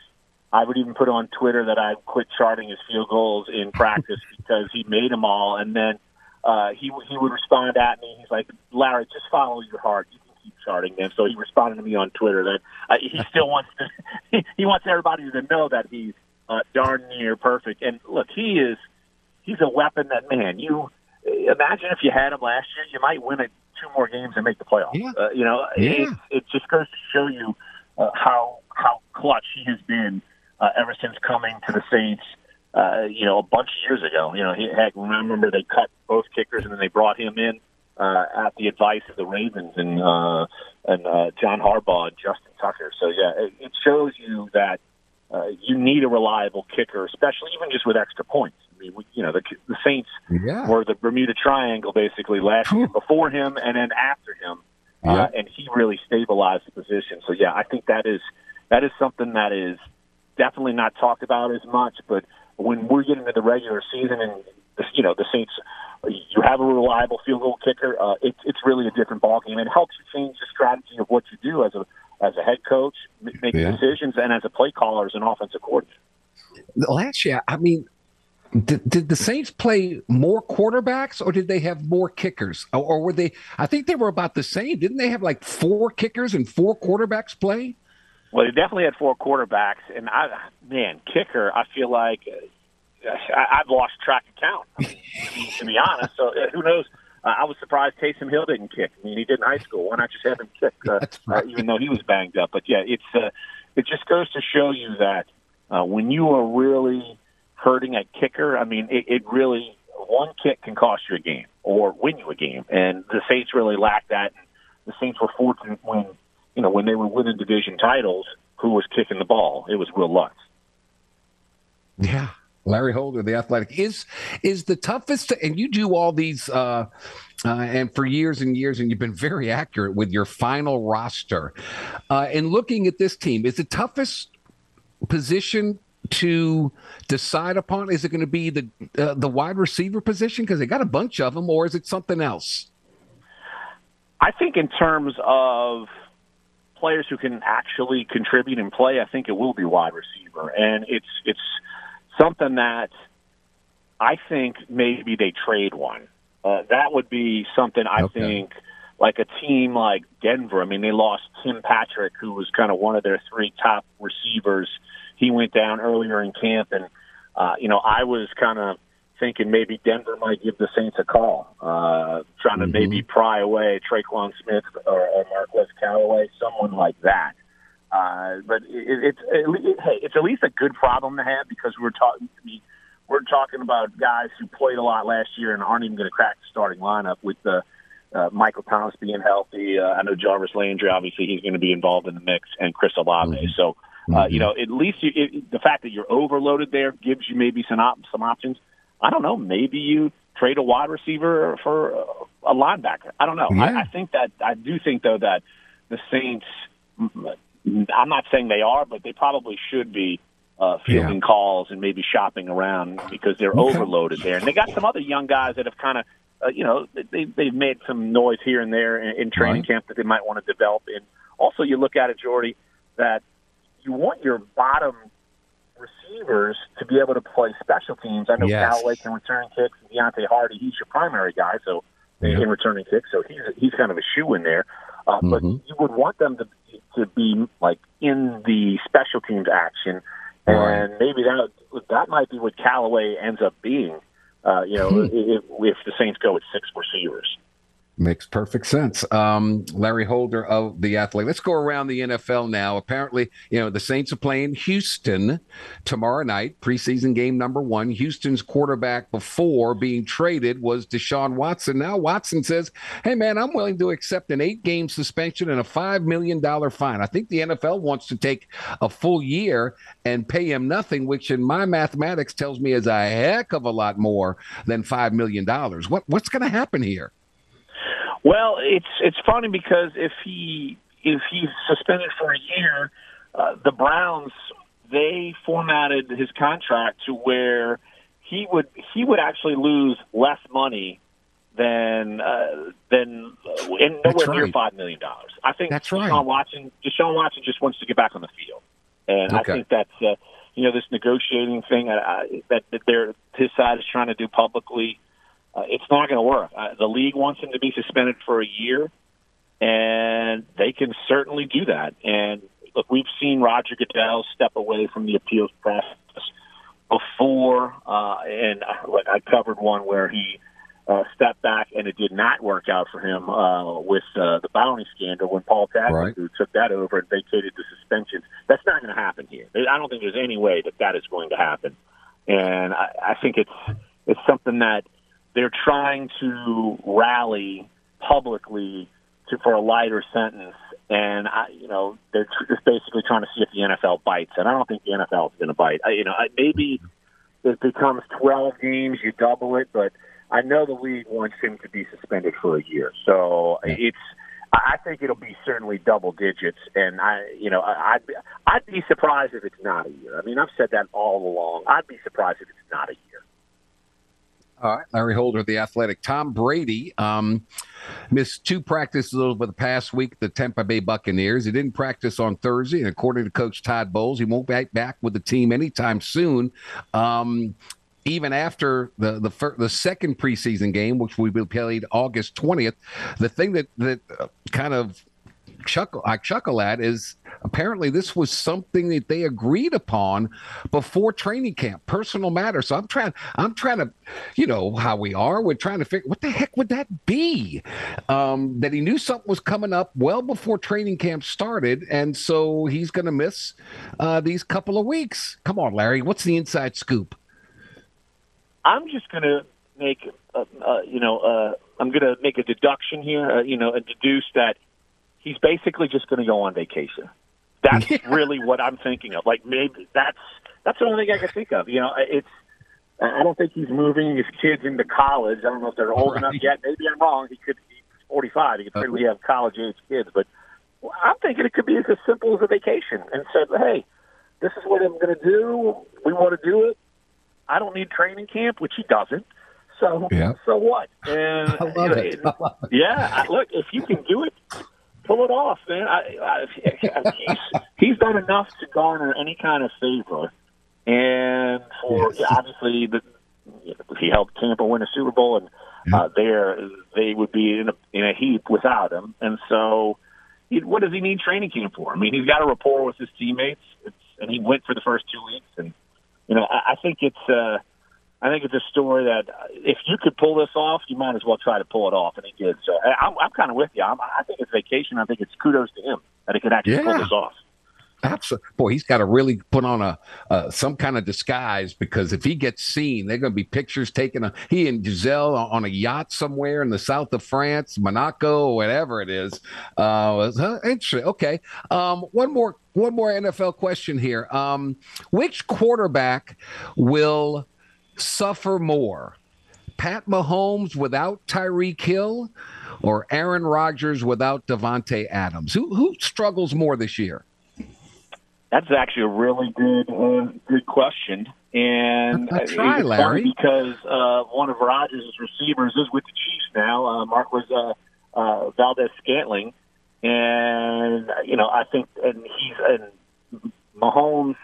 I would even put on Twitter that I quit charting his field goals in practice because he made them all. And then uh, he he would respond at me. He's like, Larry, just follow your heart. You can keep charting them. So he responded to me on Twitter that uh, he still wants to. He, he wants everybody to know that he's uh, darn near perfect. And look, he is. He's a weapon that man. You imagine if you had him last year, you might win it two more games and make the playoffs. Yeah. Uh, you know, yeah. it, it just goes to show you uh, how how clutch he has been uh, ever since coming to the Saints. Uh, you know, a bunch of years ago. You know, he, heck, remember they cut both kickers and then they brought him in uh, at the advice of the Ravens and uh, and uh, John Harbaugh and Justin Tucker. So yeah, it, it shows you that uh, you need a reliable kicker, especially even just with extra points. I mean, we, you know, the, the Saints yeah. were the Bermuda Triangle basically last year before him and then after him, uh, yeah. uh, and he really stabilized the position. So yeah, I think that is that is something that is definitely not talked about as much, but when we're getting to the regular season and you know the Saints you have a reliable field goal kicker, uh, it, it's really a different ballgame. It helps you change the strategy of what you do as a as a head coach, making yeah. decisions, and as a play caller, as an offensive coordinator. Last year, I mean, did, did, the Saints play more quarterbacks or did they have more kickers? Or, or, were they, I think they were about the same. Didn't they have like four kickers and four quarterbacks play? Well, they definitely had four quarterbacks. And I, man, kicker, I feel like I, I've lost track of count. I mean, to be honest, so uh, who knows? Uh, I was surprised Taysom Hill didn't kick. I mean, he did in high school. Why not just have him kick, uh, right. uh, even though he was banged up? But yeah, it's uh, it just goes to show you that uh, when you are really hurting at kicker, I mean, it, it really one kick can cost you a game. or win you a game. And the Saints really lacked that. The Saints were fortunate when you know when they were winning division titles. Who was kicking the ball? It was Will Lutz. Yeah, Larry Holder, the athletic, is is the toughest. And you do all these, uh, uh, and for years and years, and you've been very accurate with your final roster. Uh, and looking at this team, is the toughest position to decide upon? Is it going to be the uh, the wide receiver position because they got a bunch of them, or is it something else? I think in terms of players who can actually contribute and play, I think it will be wide receiver, and it's it's something that I think maybe they trade one. Uh, that would be something I okay. think like a team like Denver. I mean, they lost Tim Patrick, who was kind of one of their three top receivers. He went down earlier in camp, and uh, you know, I was kind of thinking maybe Denver might give the Saints a call, uh, trying to mm-hmm. maybe pry away Tre'Quan Smith or, or Marquez Callaway, someone like that. Uh, but it, it's it, it, hey, it's at least a good problem to have because we're talking we're talking about guys who played a lot last year and aren't even going to crack the starting lineup with the uh, Michael Thomas being healthy. Uh, I know Jarvis Landry, obviously, he's going to be involved in the mix, and Chris Olave. Mm-hmm. So, uh, mm-hmm. you know, at least you, it, the fact that you're overloaded there gives you maybe some op- some options. I don't know. Maybe you trade a wide receiver for a linebacker. I don't know. Yeah. I, I think that I do think though that the Saints I'm not saying they are, but they probably should be uh, fielding yeah. calls and maybe shopping around because they're okay. overloaded there. And they got some other young guys that have kind of, uh, you know, they, they've made some noise here and there in, in training right. camp that they might want to develop. And also, you look at it, Jordy, that you want your bottom receivers to be able to play special teams. I know yes. Callaway can return kicks. Deonte Harty, he's your primary guy, so yeah. in returning kicks, so he's he's kind of a shoe in there. Uh, mm-hmm. But you would want them to to be like in the special teams action, and right. maybe that that might be what Callaway ends up being. Uh, you know, hmm. if, if the Saints go with six receivers. Makes perfect sense. Um, Larry Holder of the Athletic. Let's go around the NFL now. Apparently, you know, the Saints are playing Houston tomorrow night, preseason game number one. Houston's quarterback before being traded was Deshaun Watson. Now Watson says, Hey, man, I'm willing to accept an eight game suspension and a $5 million fine. I think the NFL wants to take a full year and pay him nothing, which in my mathematics tells me is a heck of a lot more than $5 million. What, what's going to happen here? Well, it's it's funny because if he if he's suspended for a year, uh, the Browns they formatted his contract to where he would he would actually lose less money than uh, than uh, and nowhere right. near five million dollars. I think that's Deshaun right. Watson Deshaun Watson just wants to get back on the field, and okay. I think that's uh, you know this negotiating thing uh, that that they're his side is trying to do publicly uh, it's not going to work. Uh, the league wants him to be suspended for a year, and they can certainly do that. And look, we've seen Roger Goodell step away from the appeals process before, uh, and like I covered one where he uh, stepped back and it did not work out for him uh, with uh, the bounty scandal when Paul Tagliabue right. took that over and vacated the suspensions. That's not going to happen here. I don't think there's any way that that is going to happen, and I, I think it's it's something that they're trying to rally publicly to, for a lighter sentence. And I, you know, they're just basically trying to see if the NFL bites, and I don't think the NFL is going to bite. I, you know, I, maybe it becomes 12 games, you double it, but I know the league wants him to be suspended for a year. So it's, I think it'll be certainly double digits, and I, you know, I'd be, I'd be surprised if it's not a year. I mean, I've said that all along. I'd be surprised if it's not a year. All right, Larry Holder, of the Athletic. Tom Brady um, missed two practices over the past week. The Tampa Bay Buccaneers. He didn't practice on Thursday, and according to Coach Todd Bowles, he won't be back with the team anytime soon. Um, even after the the, fir- the second preseason game, which we will played August twentieth, the thing that that uh, kind of chuckle I chuckle at is apparently this was something that they agreed upon before training camp, personal matter. So I'm trying I'm trying to, you know how we are. We're trying to figure what the heck would that be? Um, that he knew something was coming up well before training camp started, and so he's going to miss uh, these couple of weeks. Come on, Larry, what's the inside scoop? I'm just going to make uh, uh, you know, uh, I'm going to make a deduction here, uh, you know, and deduce that he's basically just going to go on vacation. That's yeah. really what I'm thinking of. Like maybe that's that's the only thing I can think of. You know, it's I don't think he's moving his kids into college. I don't know if they're old right. enough yet. Maybe I'm wrong. He could be 45. He could uh-huh. certainly have college age kids, but I'm thinking it could be as simple as a vacation and said, hey, this is what I'm going to do. We want to do it. I don't need training camp, which he doesn't. So yeah. so what? And I love, you know, it. I love it. Yeah, look, if you can do it, pull it off, man. I, I, he's, he's done enough to garner any kind of favor, and for yes. obviously the if he helped Tampa win a Super Bowl, and uh, there they would be in a in a heap without him, and so. He, what does he need training camp for? I mean, he's got a rapport with his teammates, it's, and he went for the first two weeks, and you know, I, I think it's uh, I think it's a story that uh, if you could pull this off, you might as well try to pull it off, and he did. So I'm, I'm kind of with you. I'm, I think it's vacation. I think it's kudos to him that he could actually yeah. pull this off. Absolutely. Boy, he's got to really put on a uh, some kind of disguise because if he gets seen, they're going to be pictures taken. of he and Gisele on a yacht somewhere in the south of France, Monaco, whatever it is. Uh, interesting. Okay. Um, one more one more NFL question here. Um, which quarterback will suffer more? Pat Mahomes without Tyreek Hill or Aaron Rodgers without Davante Adams? Who who struggles more this year? That's actually a really good uh, good question, and I try, Larry. because uh, one of Rodgers' receivers is with the Chiefs now. Uh, Mark was uh, uh, Valdes Scantling, and you know I think and he's and Mahomes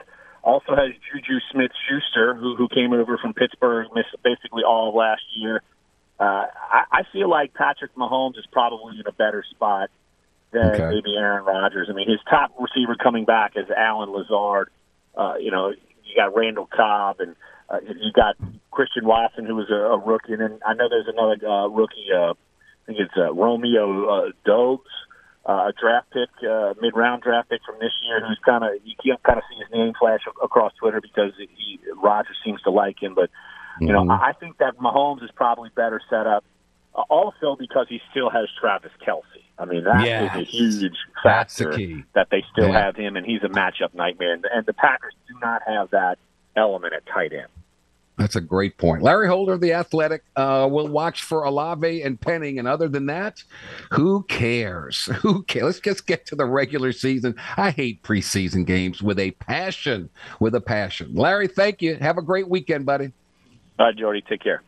also has Juju Smith Schuster, who who came over from Pittsburgh, missed basically all of last year. Uh, I, I feel like Patrick Mahomes is probably in a better spot than okay. maybe Aaron Rodgers. I mean, his top receiver coming back is Allen Lazard. Uh, you know, you got Randall Cobb and uh, you got Christian Watson, who was a, a rookie, and then I know there's another uh, rookie. Uh, I think it's uh, Romeo uh, Doubs, uh, a draft pick, uh, mid-round draft pick from this year, who's kind of you can kind of see his name flash across Twitter because he Rodgers seems to like him. But you mm-hmm. know, I think that Mahomes is probably better set up, uh, also because he still has Travis Kelce. I mean, that yes. is a huge factor that they still yeah. have him, and he's a matchup nightmare. And, and the Packers do not have that element at tight end. That's a great point. Larry Holder of the Athletic uh, will watch for Olave and Penning, and other than that, who cares? Who cares? Let's just get to the regular season. I hate preseason games with a passion. With a passion. Larry, thank you. Have a great weekend, buddy. All right, Jordy. Take care.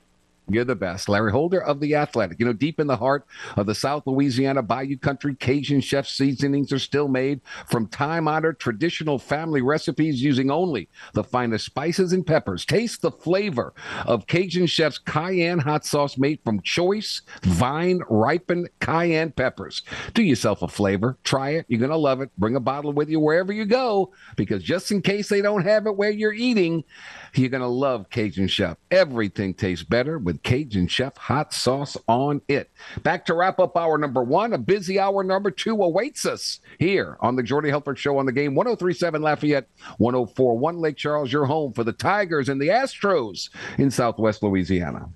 You're the best. Larry Holder of The Athletic. You know, deep in the heart of the South Louisiana Bayou Country, Cajun chef seasonings are still made from time honored traditional family recipes using only the finest spices and peppers. Taste the flavor of Cajun chef's cayenne hot sauce made from choice, vine ripened cayenne peppers. Do yourself a flavor. Try it. You're going to love it. Bring a bottle with you wherever you go because just in case they don't have it where you're eating, you're going to love Cajun Chef. Everything tastes better with Cajun Chef hot sauce on it. Back to wrap up hour number one. A busy hour number two awaits us here on the Jordy Hultberg Show on the game 1037 Lafayette, 1041 Lake Charles, your home for the Tigers and the Astros in Southwest Louisiana.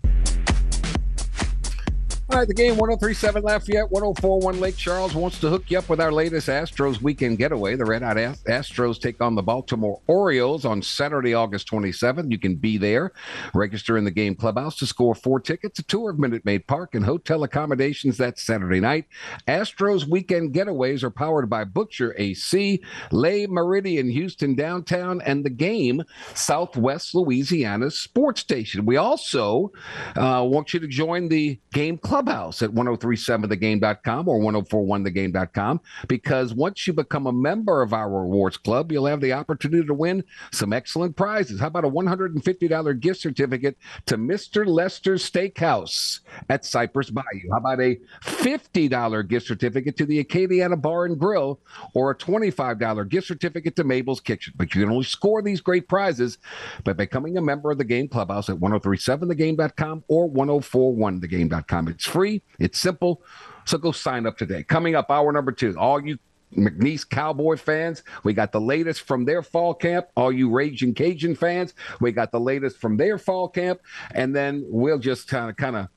All right, the game 1037 Lafayette, 1041 Lake Charles wants to hook you up with our latest Astros weekend getaway. The Red Hot Astros take on the Baltimore Orioles on Saturday, August 27th. You can be there. Register in the game clubhouse to score four tickets, a tour of Minute Maid Park, and hotel accommodations that Saturday night. Astros weekend getaways are powered by Butcher AC, Le Meridien, Houston Downtown, and the game Southwest Louisiana sports station. We also uh, want you to join the game club Clubhouse at 1037thegame.com or 1041thegame.com because once you become a member of our rewards club, you'll have the opportunity to win some excellent prizes. How about a $150 gift certificate to Mr. Lester's Steakhouse at Cypress Bayou? How about a $50 gift certificate to the Acadiana Bar and Grill or a $25 gift certificate to Mabel's Kitchen? But you can only score these great prizes by becoming a member of the Game Clubhouse at 1037thegame.com or 1041thegame.com. It's it's free, it's simple. So go sign up today. Coming up, hour number two. All you McNeese Cowboy fans, we got the latest from their fall camp. All you Raging Cajun fans, we got the latest from their fall camp. And then we'll just uh, kind of kind of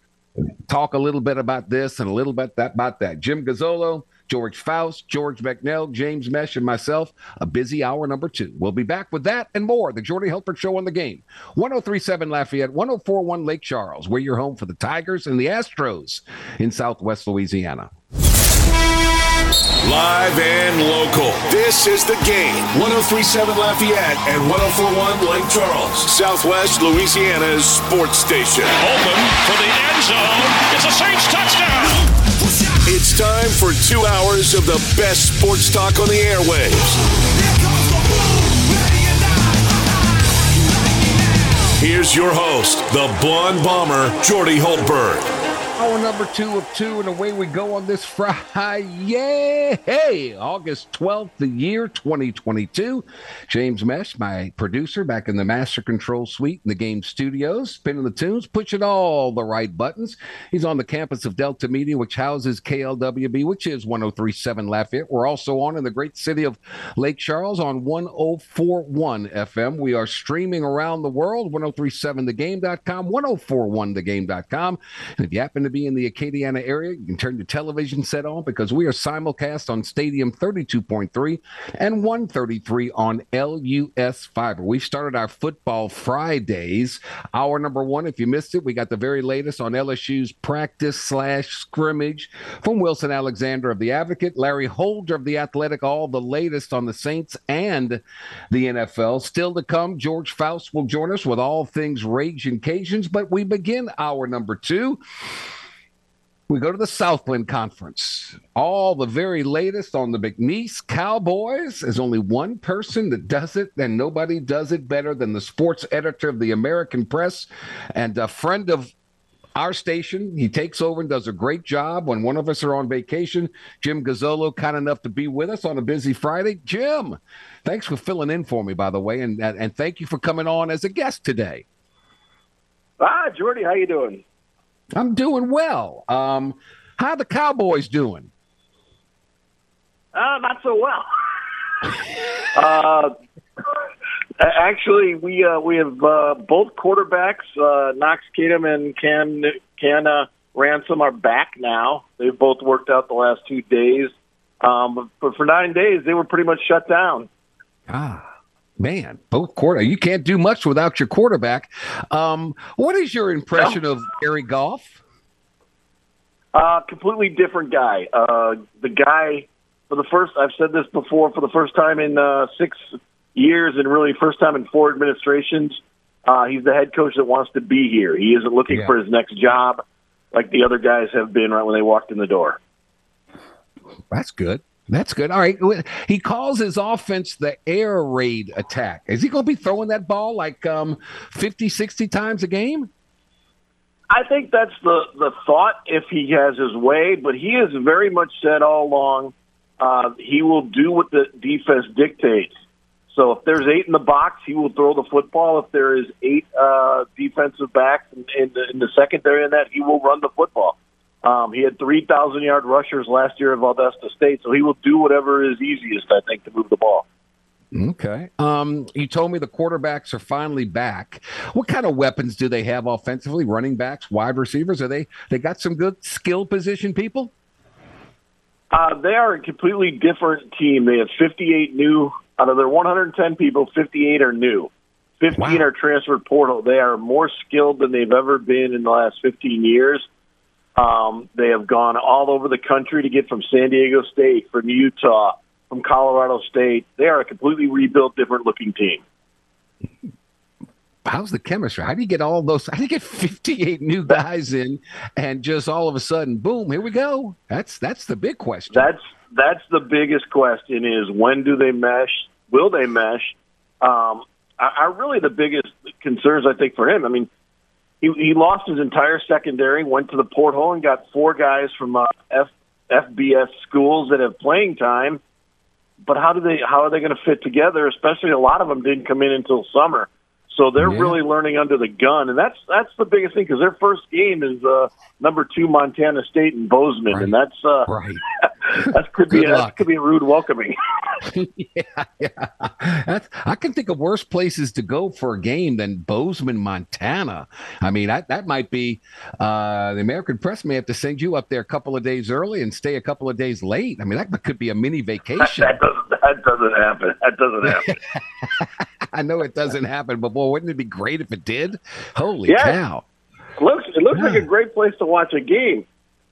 talk a little bit about this and a little bit that, about that. Jim Gazzolo, George Faust, George McNeil, James Mesh, and myself. A busy hour number two. We'll be back with that and more. The Jordy Hultberg Show on the game. 1037 Lafayette, 1041 Lake Charles. We're your home for the Tigers and the Astros in Southwest Louisiana. Live and local. This is the game. 1037 Lafayette and 1041 Lake Charles, Southwest Louisiana's sports station. Open for the end zone. It's a Saints touchdown. It's time for two hours of the best sports talk on the airwaves. Here's your host, the blonde bomber, Jordy Hultberg. Hour number two of two, and away we go on this Friday. Hey, August 12th, the year 2022. James Mesh, my producer, back in the Master Control Suite in the game studios, spinning the tunes, pushing all the right buttons. He's on the campus of Delta Media, which houses KLWB, which is 1037 Lafayette. We're also on in the great city of Lake Charles on 1041 FM. We are streaming around the world, 1037thegame.com, 1041thegame.com. And if you happen to be in the Acadiana area, you can turn your television set on because we are simulcast on Stadium 32.3 and 133 on LUS Fiber. We've started our football Fridays. Hour number one, if you missed it, we got the very latest on LSU's practice slash scrimmage from Wilson Alexander of the Advocate, Larry Holder of the Athletic, all the latest on the Saints and the NFL. Still to come, George Faust will join us with all things Raging Cajuns, but we begin hour number two we go to the Southland Conference. All the very latest on the McNeese Cowboys. There's only one person that does it, and nobody does it better than the sports editor of the American Press and a friend of our station. He takes over and does a great job when one of us are on vacation. Jim Gazzolo, kind enough to be with us on a busy Friday. Jim, thanks for filling in for me, by the way, and and, thank you for coming on as a guest today. Ah, Jordy, how you doing? I'm doing well. Um, how the Cowboys doing? Uh, not so well. uh, actually, we uh, we have uh, both quarterbacks, uh, Knox Kadum and Can Can uh, Ransom, are back now. They've both worked out the last two days, um, but for nine days they were pretty much shut down. Ah man, both quarter. You can't do much without your quarterback. Um, what is your impression no. of Gary Goff? Uh, completely different guy. Uh, the guy for the first. I've said this before. For the first time in uh, six years, and really first time in four administrations, uh, he's the head coach that wants to be here. He isn't looking yeah. for his next job like the other guys have been right when they walked in the door. That's good. That's good. All right. He calls his offense the air raid attack. Is he going to be throwing that ball like um, 50, 60 times a game? I think that's the, the thought if he has his way, but he has very much said all along uh, he will do what the defense dictates. So if there's eight in the box, he will throw the football. If there is eight uh, defensive backs in, in, the, in the secondary in that, he will run the football. Um, he had 3,000 yard rushers last year at Valdosta State, so he will do whatever is easiest, I think, to move the ball. Okay. Um, you told me the quarterbacks are finally back. What kind of weapons do they have offensively? Running backs, wide receivers? Are they they got some good skill position people? Uh, they are a completely different team. They have 58 new out of their 110 people. 58 are new. 15 wow. are transferred portal. They are more skilled than they've ever been in the last 15 years. Um, they have gone all over the country to get from San Diego State, from Utah, from Colorado State. They are a completely rebuilt, different looking team. How's the chemistry? How do you get all those? How do you get 58 new guys in and just all of a sudden, boom, here we go? That's that's the big question. That's that's the biggest question is when do they mesh? Will they mesh? Um, are really the biggest concerns I think for him. I mean, he, he lost his entire secondary, went to the portal, and got four guys from uh, F, FBS schools that have playing time. But how do they? How are they going to fit together? Especially a lot of them didn't come in until summer, so they're yeah. really learning under the gun, and that's that's the biggest thing because their first game is uh, number two Montana State in Bozeman, right. and that's uh, right. that could be a, that could be a rude welcoming. yeah, yeah. That's, I can think of worse places to go for a game than Bozeman, Montana. I mean, that, that might be uh, the American press may have to send you up there a couple of days early and stay a couple of days late. I mean, that could be a mini vacation. that, doesn't, that doesn't happen. That doesn't happen. I know it doesn't happen, but boy, wouldn't it be great if it did? Holy Yeah. cow! It looks it looks like a great place to watch a game,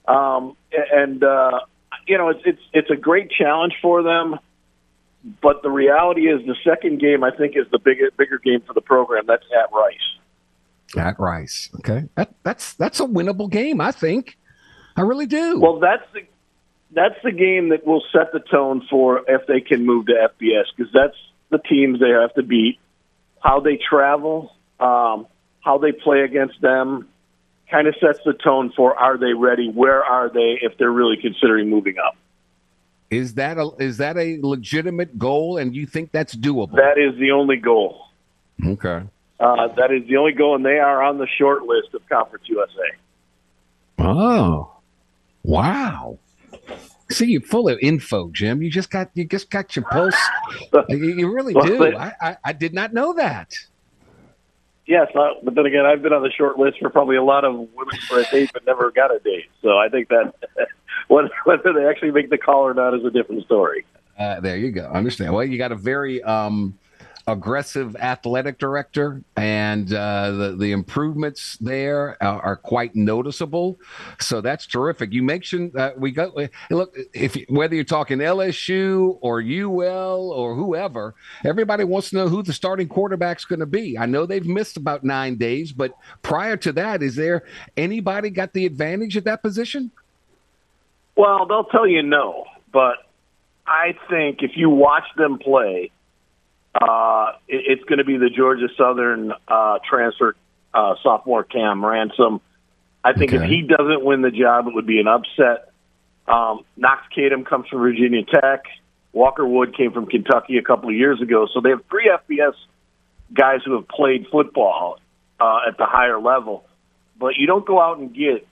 um, and uh, you know it's it's it's a great challenge for them. But the reality is, the second game I think is the bigger bigger game for the program. That's at Rice. At Rice, okay, that, that's that's a winnable game. I think. I really do. Well, that's the that's the game that will set the tone for if they can move to FBS because that's the teams they have to beat. How they travel, um, how they play against them, kind of sets the tone for are they ready? Where are they if they're really considering moving up? Is that a is that a legitimate goal, and you think that's doable? That is the only goal. Okay. Uh, that is the only goal, and they are on the short list of Conference USA. Oh, wow! See, you're full of info, Jim. You just got you just got your pulse. you, you really Well, do. but- I, I I did not know that. Yes, uh, but then again, I've been on the short list for probably a lot of women for a date, but never got a date. So I think that whether whether they actually make the call or not is a different story. Uh, there you go. Understand. Well, you got a very um, aggressive athletic director, and uh, the the improvements there are, are quite noticeable. So that's terrific. You mentioned uh, we got look if whether you're talking LSU or UL or whoever, everybody wants to know who the starting quarterback's going to be. I know they've missed about nine days, but prior to that, is there anybody got the advantage at that position? Well, they'll tell you no, but I think if you watch them play, uh, it, it's going to be the Georgia Southern uh, transfer uh, sophomore Cam Ransom. I think if he doesn't win the job, it would be an upset. Um, Knox Kadum comes from Virginia Tech. Walker Wood came from Kentucky a couple of years ago. So they have three FBS guys who have played football uh, at the higher level. But you don't go out and get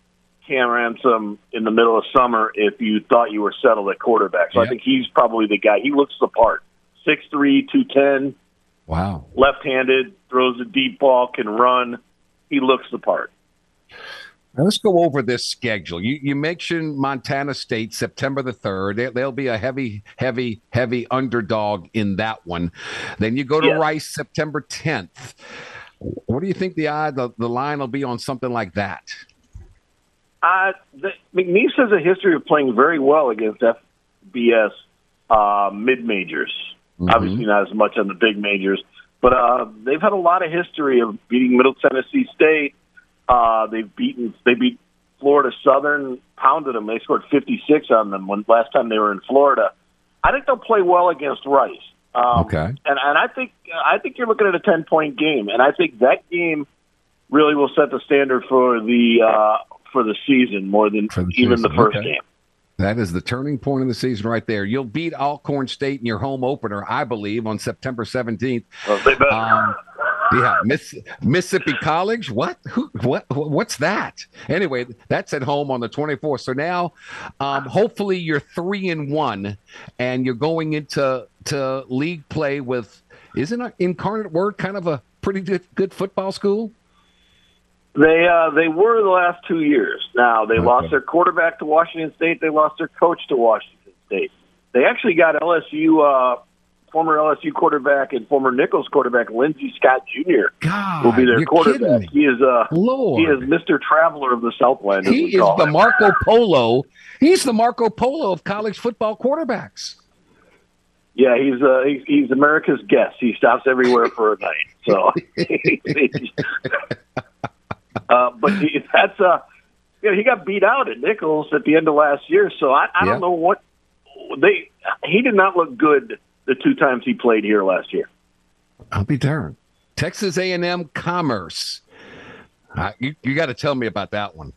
Cam Ransom in the middle of summer if you thought you were settled at quarterback. So I think he's probably the guy. He looks the part. 6'3", 210, Wow. left-handed, throws a deep ball, can run. He looks the part. Now let's go over this schedule. You you mentioned Montana State, September the third. They, they'll be a heavy, heavy, heavy underdog in that one. Then you go to Yes. Rice, September tenth. What do you think the odd the, the line will be on something like that? Uh, the, McNeese has a history of playing very well against FBS uh, mid majors. Obviously, not as much on the big majors, but uh, they've had a lot of history of beating Middle Tennessee State. Uh, they've beaten they beat Florida Southern, pounded them. They scored 56 on them when last time they were in Florida. I think they'll play well against Rice. Um, Okay. and and I think I think you're looking at a 10 point game, and I think that game really will set the standard for the uh, for the season more than the even the first okay. game. That is the turning point of the season right there. You'll beat Alcorn State in your home opener, I believe, on September seventeenth. Well. Um, yeah, Miss, Mississippi College. What? Who? What? What's that? Anyway, that's at home on the 24th. So now, um, hopefully, you're three and one, and you're going into to league play with. Isn't Incarnate Word kind of a pretty good, good football school? They uh, they were the last two years. Now they lost their quarterback to Washington State. They lost their coach to Washington State. They actually got LSU uh, former LSU quarterback and former Nicholls quarterback Lindsey Scott Jr. God, will be their quarterback. He is uh Lord. he is Mr. Traveler of the Southland. He is the him. Marco Polo. He's the Marco Polo of college football quarterbacks. Yeah, he's uh, he's, he's America's guest. He stops everywhere for a night. So, uh, but he, that's uh, you know, he got beat out at Nicholls at the end of last year. So I, I Yeah. don't know what they. He did not look good the two times he played here last year. I'll be darned. Texas A&M Commerce. Uh, you you got to tell me about that one.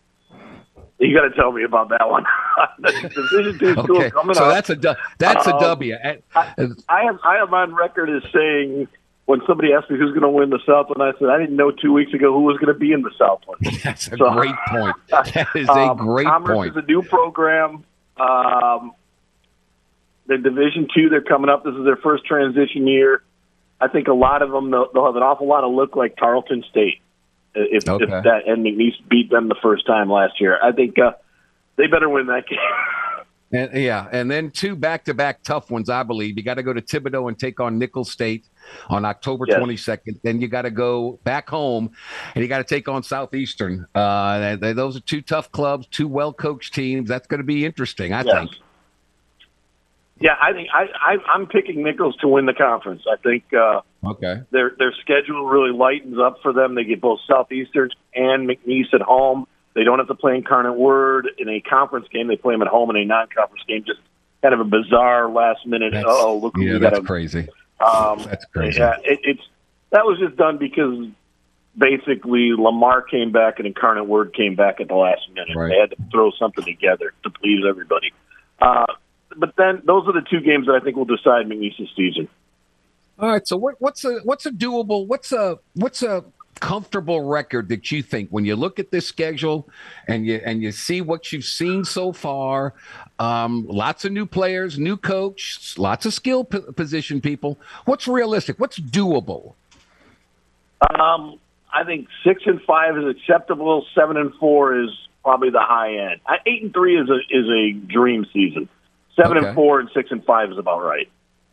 You got to tell me about that one. Division two school Okay, coming so up. that's a that's a Um, W. And- I am I am on record as saying when somebody asked me who's going to win the Southland, I said I didn't know two weeks ago who was going to be in the Southland. That's a So- great point. That is a Um, great Commerce point. is a new program. Um, They're Division Two. They're coming up. This is their first transition year. I think a lot of them they'll, they'll have an awful lot of look like Tarleton State if, Okay. if that and McNeese beat them the first time last year. I think uh, they better win that game. And, yeah, and then two back-to-back tough ones, I believe. You got to go to Thibodaux and take on Nicholls State on October Yes. 22nd. Then you got to go back home and you got to take on Southeastern. Uh, they- they- those are two tough clubs, two well-coached teams. That's going to be interesting, I Yes. think. Yeah, I think I, I I'm picking Nicholls to win the conference. I think uh, Okay. their their schedule really lightens up for them. They get both Southeastern and McNeese at home. They don't have to play Incarnate Word in a conference game. They play them at home in a non-conference game. Just kind of a bizarre last minute. Oh, look, who yeah, that's got crazy. Um, That's crazy. Yeah, it, it's that was just done because basically Lamar came back and Incarnate Word came back at the last minute. Right. They had to throw something together to please everybody. Uh, but then those are the two games that I think will decide McNeese's season. All right. So what, what's a what's a doable what's a what's a comfortable record that you think when you look at this schedule and you and you see what you've seen so far, um, lots of new players, new coach, lots of skill p- position people. What's realistic? What's doable? Um, I think six and five is acceptable. Seven and four is probably the high end. I, eight and three is a is a dream season. Seven Okay. and four and six and five is about right.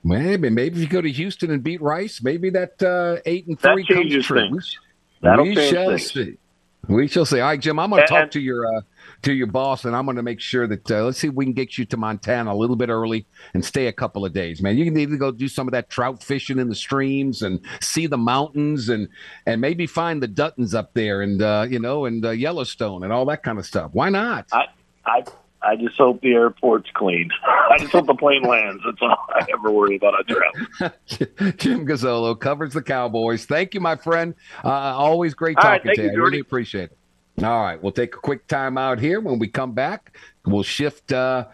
Maybe maybe if you go to Houston and beat Rice, maybe that uh, eight and That three comes changes true. things. That'll we shall things. see. We shall see. All right, Jim. I'm going to talk to your uh, to your boss, and I'm going to make sure that uh, let's see if we can get you to Montana a little bit early and stay a couple of days, man. You can either go do some of that trout fishing in the streams and see the mountains, and and maybe find the Duttons up there, and uh, you know, and uh, Yellowstone and all that kind of stuff. Why not? I I I just hope the airport's clean. I just hope the plane lands. That's all I ever worry about on travel. Jim Gazzolo covers the Cowboys. Thank you, my friend. Uh, always great talking right, to you, you. I really appreciate it. All right, we'll take a quick time out here. When we come back, we'll shift uh,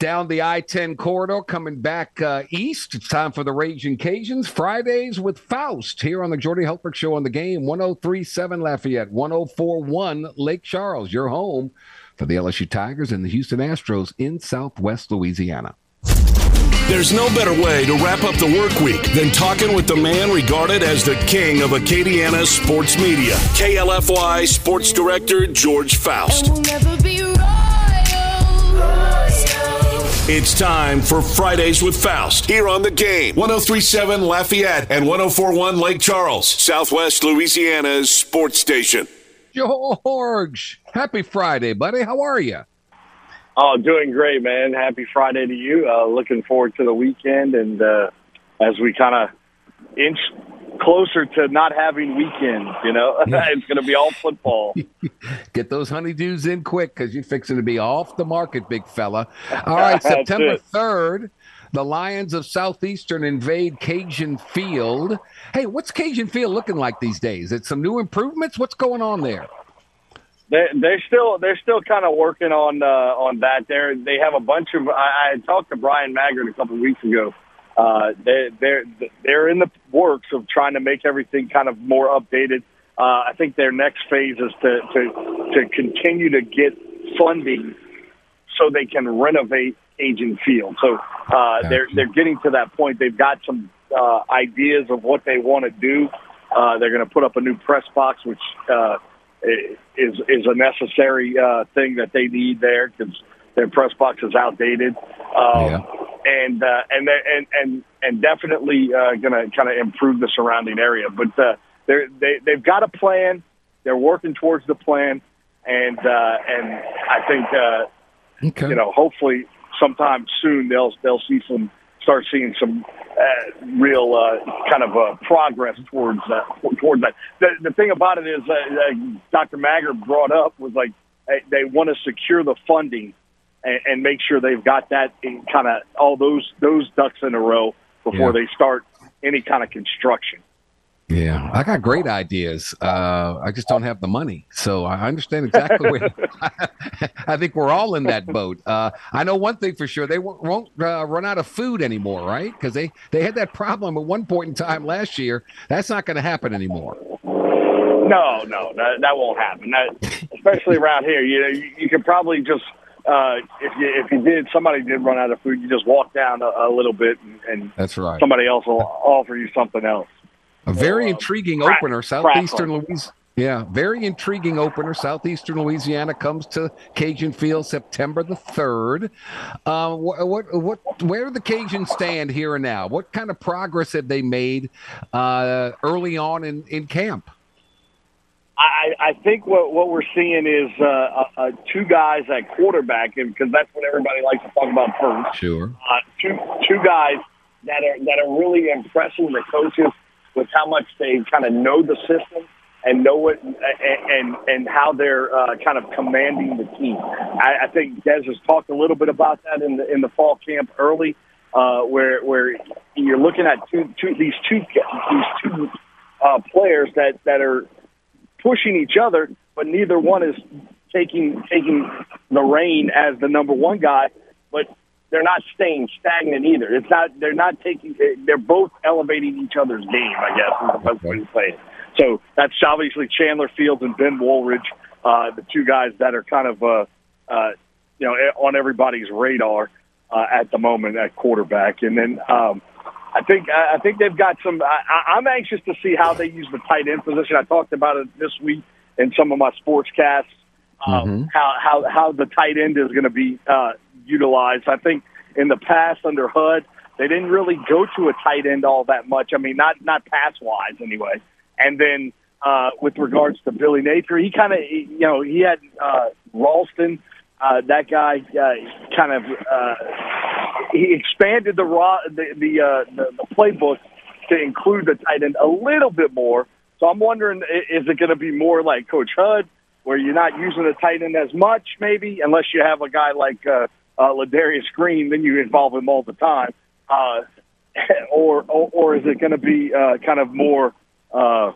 down the I 10 corridor, coming back uh, east. It's time for the Raging Cajuns. Fridays with Faust here on the Jordy Hultberg Show on the game 1037 Lafayette, 1041 Lake Charles, your home for the LSU Tigers and the Houston Astros in Southwest Louisiana. There's no better way to wrap up the work week than talking with the man regarded as the king of Acadiana sports media, KLFY Sports Director George Faust. It's time for Fridays with Faust here on the game. 1037 Lafayette and 1041 Lake Charles, Southwest Louisiana's sports station. George, happy Friday, buddy. How are you? Oh, doing great, man. Happy Friday to you. Uh, looking forward to the weekend, and uh, as we kind of inch closer to not having weekends, you know, it's going to be all football. Get those honeydews in quick because you're fixing to be off the market, big fella. All right, September it. 3rd, the Lions of Southeastern invade Cajun Field. Hey, what's Cajun Field looking like these days? It's some new improvements? What's going on there? They, they're still they're still kind of working on uh, on that. They're they have a bunch of. I, I talked to Bryan Maggard a couple of weeks ago. Uh, they they're they're in the works of trying to make everything kind of more updated. Uh, I think their next phase is to to to continue to get funding so they can renovate Cajun Field. So uh, they're they're getting to that point. They've got some uh, ideas of what they want to do. Uh, they're going to put up a new press box, which uh, is is a necessary uh, thing that they need there because their press box is outdated. Um, And uh, and and and and definitely uh, going to kind of improve the surrounding area. But uh, they're, they they've got a plan. They're working towards the plan, and uh, and I think uh, you know hopefully sometime soon they'll they'll see some start seeing some uh, real uh, kind of uh, progress towards that. Towards that. The, the thing about it is, uh, uh, Dr. Maggard brought up was like they, they want to secure the funding and, and make sure they've got that kind of all those those ducks in a row before Yeah. they start any kind of construction. Yeah, I got great ideas. Uh, I just don't have the money, so I understand exactly where. I think we're all in that boat. Uh, I know one thing for sure: they won't, won't uh, run out of food anymore, right? Because they they had that problem at one point in time last year. That's not going to happen anymore. No, no, that, that won't happen. That, especially around here, you know, you, you could probably just uh, if you if you did somebody did run out of food, you just walk down a, a little bit and, and That's right. somebody else will offer you something else. A very intriguing crack- opener, Southeastern. Louisiana. Yeah, very intriguing opener. Southeastern Louisiana comes to Cajun Field September the third. Uh, what, what, what, where do the Cajuns stand here and now? What kind of progress have they made uh, early on in, in camp? I, I think what what we're seeing is uh, uh, uh, two guys at quarterback, and because that's what everybody likes to talk about first. Sure. Uh, two two guys that are that are really impressing the coaches with how much they kind of know the system and know it and and, how they're uh, kind of commanding the team. I, I think Des has talked a little bit about that in the in the fall camp early, uh, where where you're looking at two two these two these two uh, players that that are pushing each other, but neither one is taking taking the reign as the number one guy. But they're not staying stagnant either. It's not they're not taking. They're both elevating each other's game. I guess is the best way to say it. So that's obviously Chandler Fields and Ben Wooldridge, uh, the two guys that are kind of uh, uh, you know on everybody's radar uh, at the moment at quarterback, and then. Um, I think I think they've got some. I, I'm anxious to see how they use the tight end position. I talked about it this week in some of my sportscasts. Um, How how how the tight end is going to be uh, utilized. I think in the past under Hud, they didn't really go to a tight end all that much. I mean, not not pass wise anyway. And then uh, with regards to Billy Napier, he kind of you know he had uh, Ralston. Uh, that guy uh, kind of uh, he expanded the raw the the, uh, the the playbook to include the tight end a little bit more. So I'm wondering, is it going to be more like Coach Hud, where you're not using the tight end as much, maybe, unless you have a guy like uh, uh, Ladarius Green, then you involve him all the time, uh, or, or or is it going to be uh, kind of more? Uh,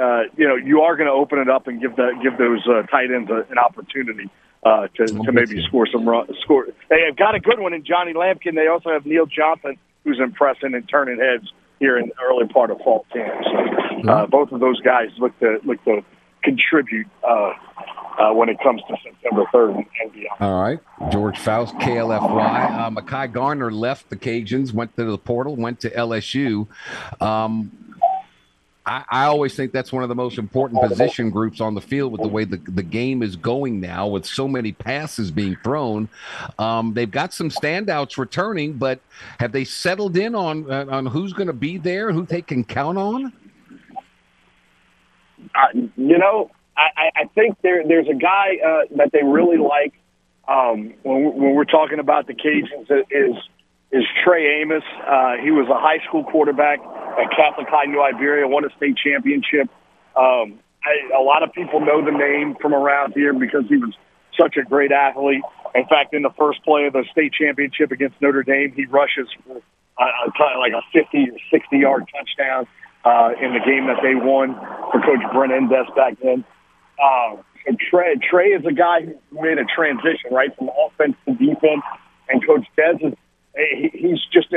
uh, you know, you are going to open it up and give the give those uh, tight ends a, an opportunity uh, to, to maybe score some run, score. They have got a good one in Johnny Lumpkin. They also have Neil Johnson, who's impressing and turning heads here in the early part of fall camp. So uh, both of those guys look to look to contribute uh, uh, when it comes to September third and, and beyond. All right. George Faust, KLFY. Uh, Mekhi Garner left the Cajuns, went to the portal, went to LSU. Um, I, I always think that's one of the most important position groups on the field with the way the, the game is going now, with so many passes being thrown. Um, they've got some standouts returning, but have they settled in on uh, on who's going to be there, who they can count on? Uh, you know, I, I- think there there's a guy uh, that they really like um, when, when we're talking about the Cajuns is is Trey Amos. Uh, he was a high school quarterback at Catholic High New Iberia, won a state championship. Um, I, a lot of people know the name from around here because he was such a great athlete. In fact, in the first play of the state championship against Notre Dame, he rushes for t- like a 50 or 60 yard touchdown uh, in the game that they won for Coach Brent Indest back then. Uh, and Trey, Trey is a guy who made a transition right from offense to defense, and Coach Des is he, he's just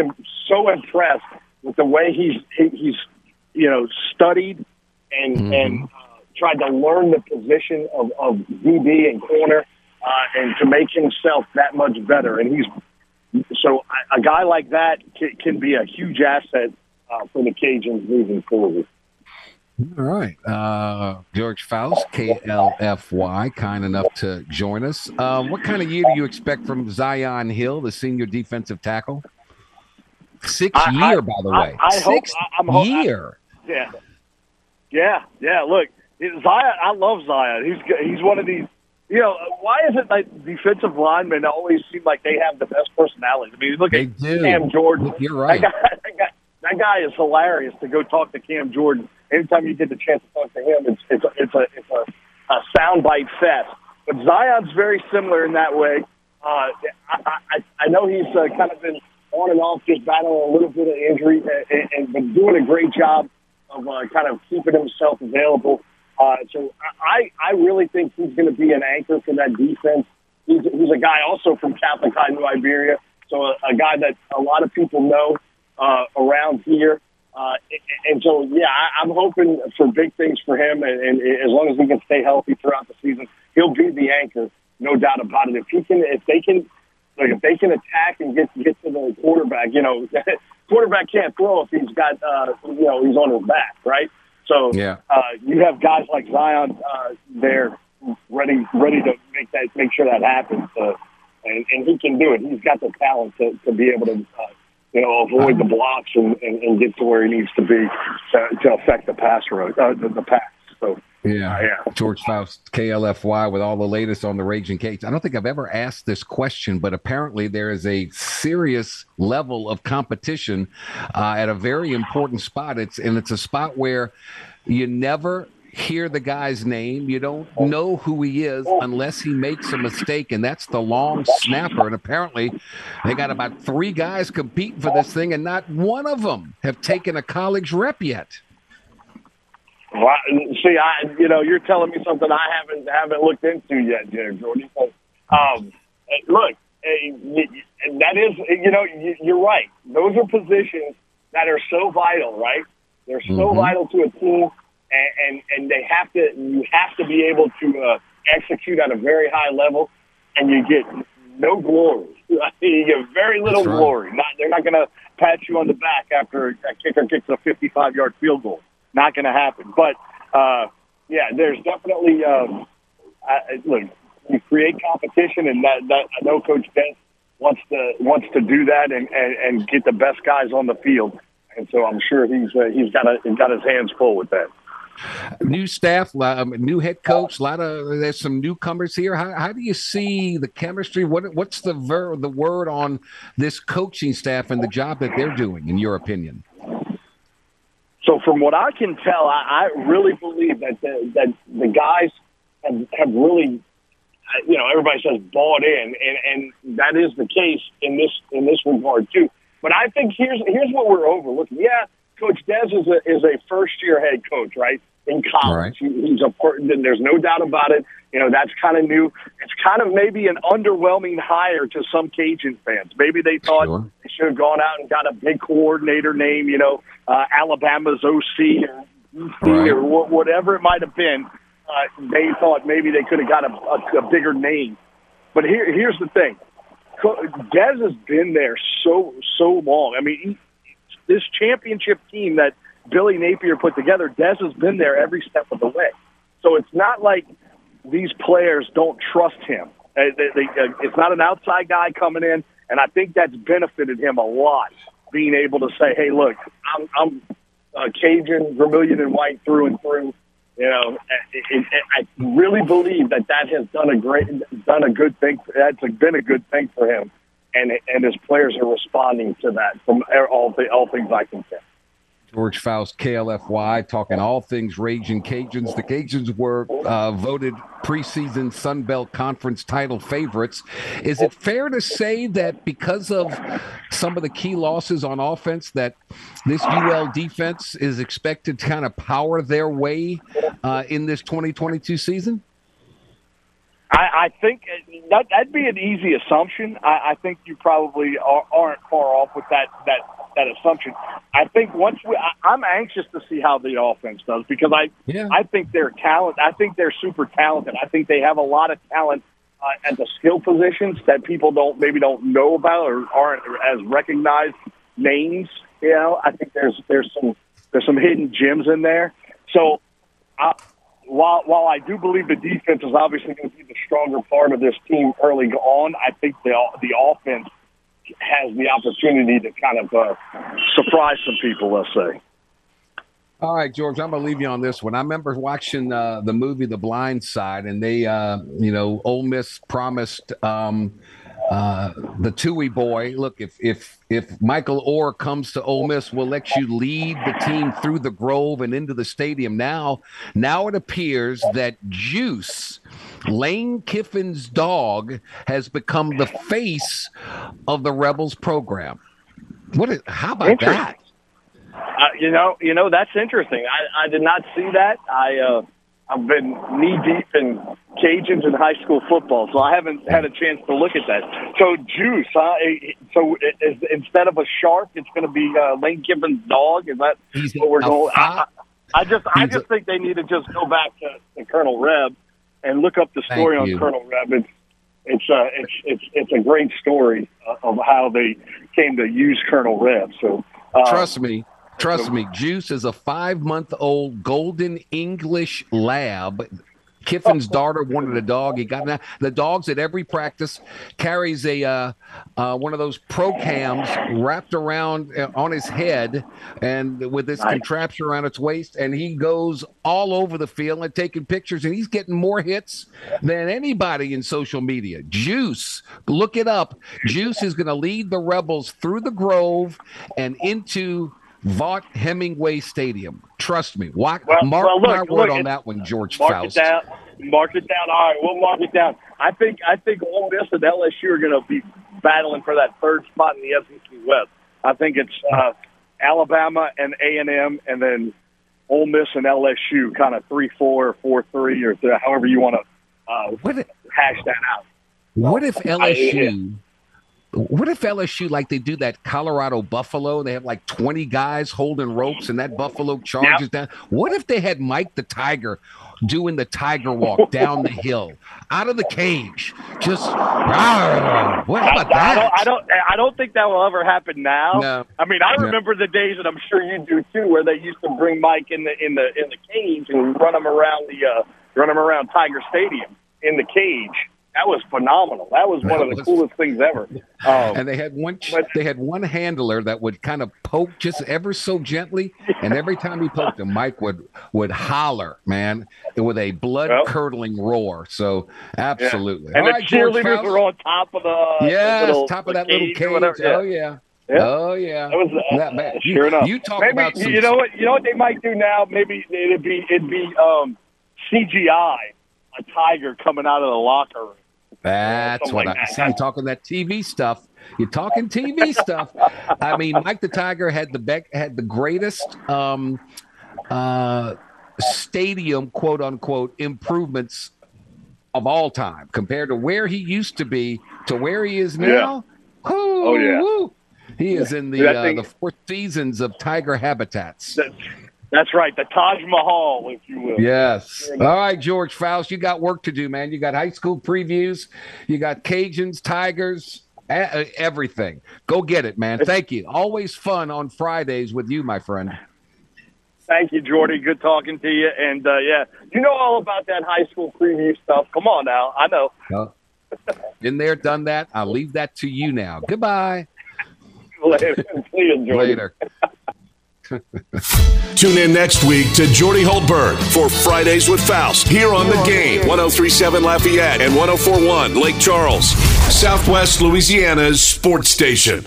so impressed with the way he's he, he's you know studied and and uh, tried to learn the position of, of DB and corner uh, and to make himself that much better. And he's so a- a guy like that can, can be a huge asset uh, for the Cajuns moving forward. All right. Uh, George Faust, KLFY, kind enough to join us. Uh, what kind of year do you expect from Zi'Yon Hill, the senior defensive tackle? Six I- I- year, by the I- way. I hope- Six I- I'm ho- I- year. Yeah, yeah, yeah. Look, Zi'Yon. I love Zi'Yon. He's he's one of these. You know, why is it like defensive linemen always seem like they have the best personalities? I mean, look They at do. Cam Jordan. Look, you're right. That guy, that, guy, that guy is hilarious to go talk to Cam Jordan. Anytime you get the chance to talk to him, it's it's a, it's a it's a, a soundbite fest. But Zi'Yon's very similar in that way. Uh, I, I I know he's uh, kind of been on and off, just battling a little bit of injury, and, and but doing a great job of uh, kind of keeping himself available. Uh, so I, I really think he's going to be an anchor for that defense. He's, he's a guy also from Catholic High New Iberia, so a, a guy that a lot of people know uh, around here. Uh, and so, yeah, I, I'm hoping for big things for him, and, and as long as he can stay healthy throughout the season, he'll be the anchor no doubt about it. If he can, if they can, like if they can attack and get get to the quarterback, you know, quarterback can't throw if he's got, uh, you know, he's on his back, right? So yeah. uh, you have guys like Zi'Yon uh, there ready ready to make that make sure that happens. Uh, and, and he can do it. He's got the talent to, to be able to, uh, you know, avoid the blocks and, and, and get to where he needs to be to, to affect the pass road, uh, the, the pass. So yeah. Uh, yeah. George Faust, KLFY, with all the latest on the Raging Cage. I don't think I've ever asked this question, but apparently there is a serious level of competition uh, at a very important spot. It's and it's a spot where you never hear the guy's name. You don't know who he is unless he makes a mistake, and that's the long snapper. And apparently, they got about three guys competing for this thing, and not one of them have taken a college rep yet. Well, see, I you know you're telling me something I haven't haven't looked into yet, Jared Jordan. Um, look, that is you know you're right. Those are positions that are so vital, right? They're so Mm-hmm. vital to a team, and, and and they have to you have to be able to uh, execute at a very high level, and you get no glory. you get very little right. glory. Not they're not going to pat you on the back after a kicker kicks a 55 yard field goal. Not going to happen. But uh, yeah, there's definitely um, I, look. You create competition, and that, that I know Coach Ben wants to wants to do that and, and, and get the best guys on the field. And so I'm sure he's uh, he's got a, he's got his hands full with that. New staff, um, new head coach, a lot of there's some newcomers here. How, how do you see the chemistry? What what's the ver, the word on this coaching staff and the job that they're doing, in your opinion? So from what I can tell, I, I really believe that the, that the guys have, have really, you know, everybody says bought in, and, and that is the case in this in this regard too. But I think here's here's what we're overlooking. Yeah, Coach Des is a is a first year head coach, right? In college, he, he's important. part. There's no doubt about it. You know, that's kind of new. It's kind of maybe an underwhelming hire to some Cajun fans. Maybe they thought Sure. they should have gone out and got a big coordinator name. You know, uh, Alabama's OC or Right. or wha- whatever it might have been. Uh, they thought maybe they could have got a, a, a bigger name. But here, here's the thing: Dez has been there so so long. I mean, this championship team that Billy Napier put together, Dez has been there every step of the way. So it's not like these players don't trust him. Uh, uh, it's not an outside guy coming in, and I think that's benefited him a lot. Being able to say, "Hey, look, I'm, I'm uh, Cajun, Vermilion, and White through and through." You know, it, it, it, I really believe that that has done a great, done a good thing. That's been a good thing for him, and and his players are responding to that from all the, all things I can say. George Faust, KLFY, talking all things Raging Cajuns. The Cajuns were uh, voted preseason Sun Belt Conference title favorites. Is it fair to say that because of some of the key losses on offense, that this UL defense is expected to kind of power their way uh, in this 2022 season? I, I think that that'd be an easy assumption. I, I think you probably are, aren't far off with that that that assumption. I think once we, I, I'm anxious to see how the offense does because I Yeah. I think they're talent. I think they're super talented. I think they have a lot of talent uh, at the skill positions that people don't maybe don't know about or aren't as recognized names. You know, I think there's there's some there's some hidden gems in there. So. I, while while I do believe the defense is obviously going to be the stronger part of this team early on, I think the the offense has the opportunity to kind of uh, surprise some people. Let's say. All right, George, I'm gonna leave you on this one. I remember watching uh, the movie The Blind Side, and they, uh, you know, Ole Miss promised um, uh, the Tuohy boy, look, if if if Michael Oher comes to Ole Miss, we'll let you lead the team through the Grove and into the stadium. Now, now it appears that Juice, Lane Kiffin's dog, has become the face of the Rebels program. What? Is, how about that? Uh, you know, you know that's interesting. I, I did not see that. I uh, I've been knee deep in Cajuns and high school football, so I haven't had a chance to look at that. So Juice, huh? So is, instead of a shark, it's going to be uh, Lane Kiffin's dog. Is that He's what we're going? I, I just I just think they need to just go back to, to Colonel Reb and look up the story on. Colonel Reb. It's it's uh, it's it's it's a great story of how they came to use Colonel Reb. So uh, trust me, trust me, Juice is a five month old golden English lab Kiffin's daughter wanted a dog. He got. The dog's at every practice carries a uh, uh, one of those pro cams wrapped around uh, on his head and with this nice. contraption around its waist, and he goes all over the field and taking pictures, and he's getting more hits than anybody in social media. Juice, look it up. Juice is going to lead the Rebels through the Grove and into Vaught Hemingway Stadium. Trust me. Walk, well, mark well, look, my word look, on that one, George mark Faust. It down. Mark it down. All right, we'll mark it down. I think I think Ole Miss and LSU are going to be battling for that third spot in the SEC West. I think it's uh, Alabama and A and M, and then Ole Miss and LSU, kind of three four or four three or th- however you want to uh, what if, hash that out. What if LSU? What if LSU like they do that Colorado Buffalo? They have like twenty guys holding ropes, and that Buffalo charges yep. down. What if they had Mike the Tiger doing the tiger walk down the hill out of the cage? Just rah, what about that? I don't, I don't. I don't think that will ever happen now. No. I mean, I remember no. the days, and I'm sure you do too, where they used to bring Mike in the in the in the cage and run him around the uh, run him around Tiger Stadium in the cage that was phenomenal. That was one that of the was, coolest things ever. Um, and they had one but, they had one handler that would kind of poke just ever so gently, and every time he poked him, Mike would would holler, man, with a blood curdling well, roar. So absolutely. Yeah. And All the right, cheerleaders were on top of the yes, little, top of that little cage. Oh yeah. Yeah. Oh yeah, that was uh, that, man. Sure you, enough. You talk maybe, about some... you know what you know what they might do now. Maybe it'd be it'd be um, CGI a tiger coming out of the locker room. That's what like I see. You talking that TV stuff. You're talking TV stuff. I mean, Mike the Tiger had the Beck had the greatest um, uh, stadium quote unquote improvements of all time compared to where he used to be to where he is now. Yeah. Ooh, oh yeah. He is in the uh, the four seasons of tiger habitats. That's right, the Taj Mahal, if you will. Yes. All right, George Faust, you got work to do, man. You got high school previews, you got Cajuns, Tigers, everything. Go get it, man. Thank you. Always fun on Fridays with you, my friend. Thank you, Jordy. Good talking to you. And uh, yeah, you know all about that high school preview stuff. Come on now, I know. Uh, been there, done that. I'll leave that to you now. Goodbye. Later. See you, Jordy. Later. Tune in next week to Jordy Hultberg for Fridays with Faust here on the game 1037 Lafayette and 1041 Lake Charles, Southwest Louisiana's sports station.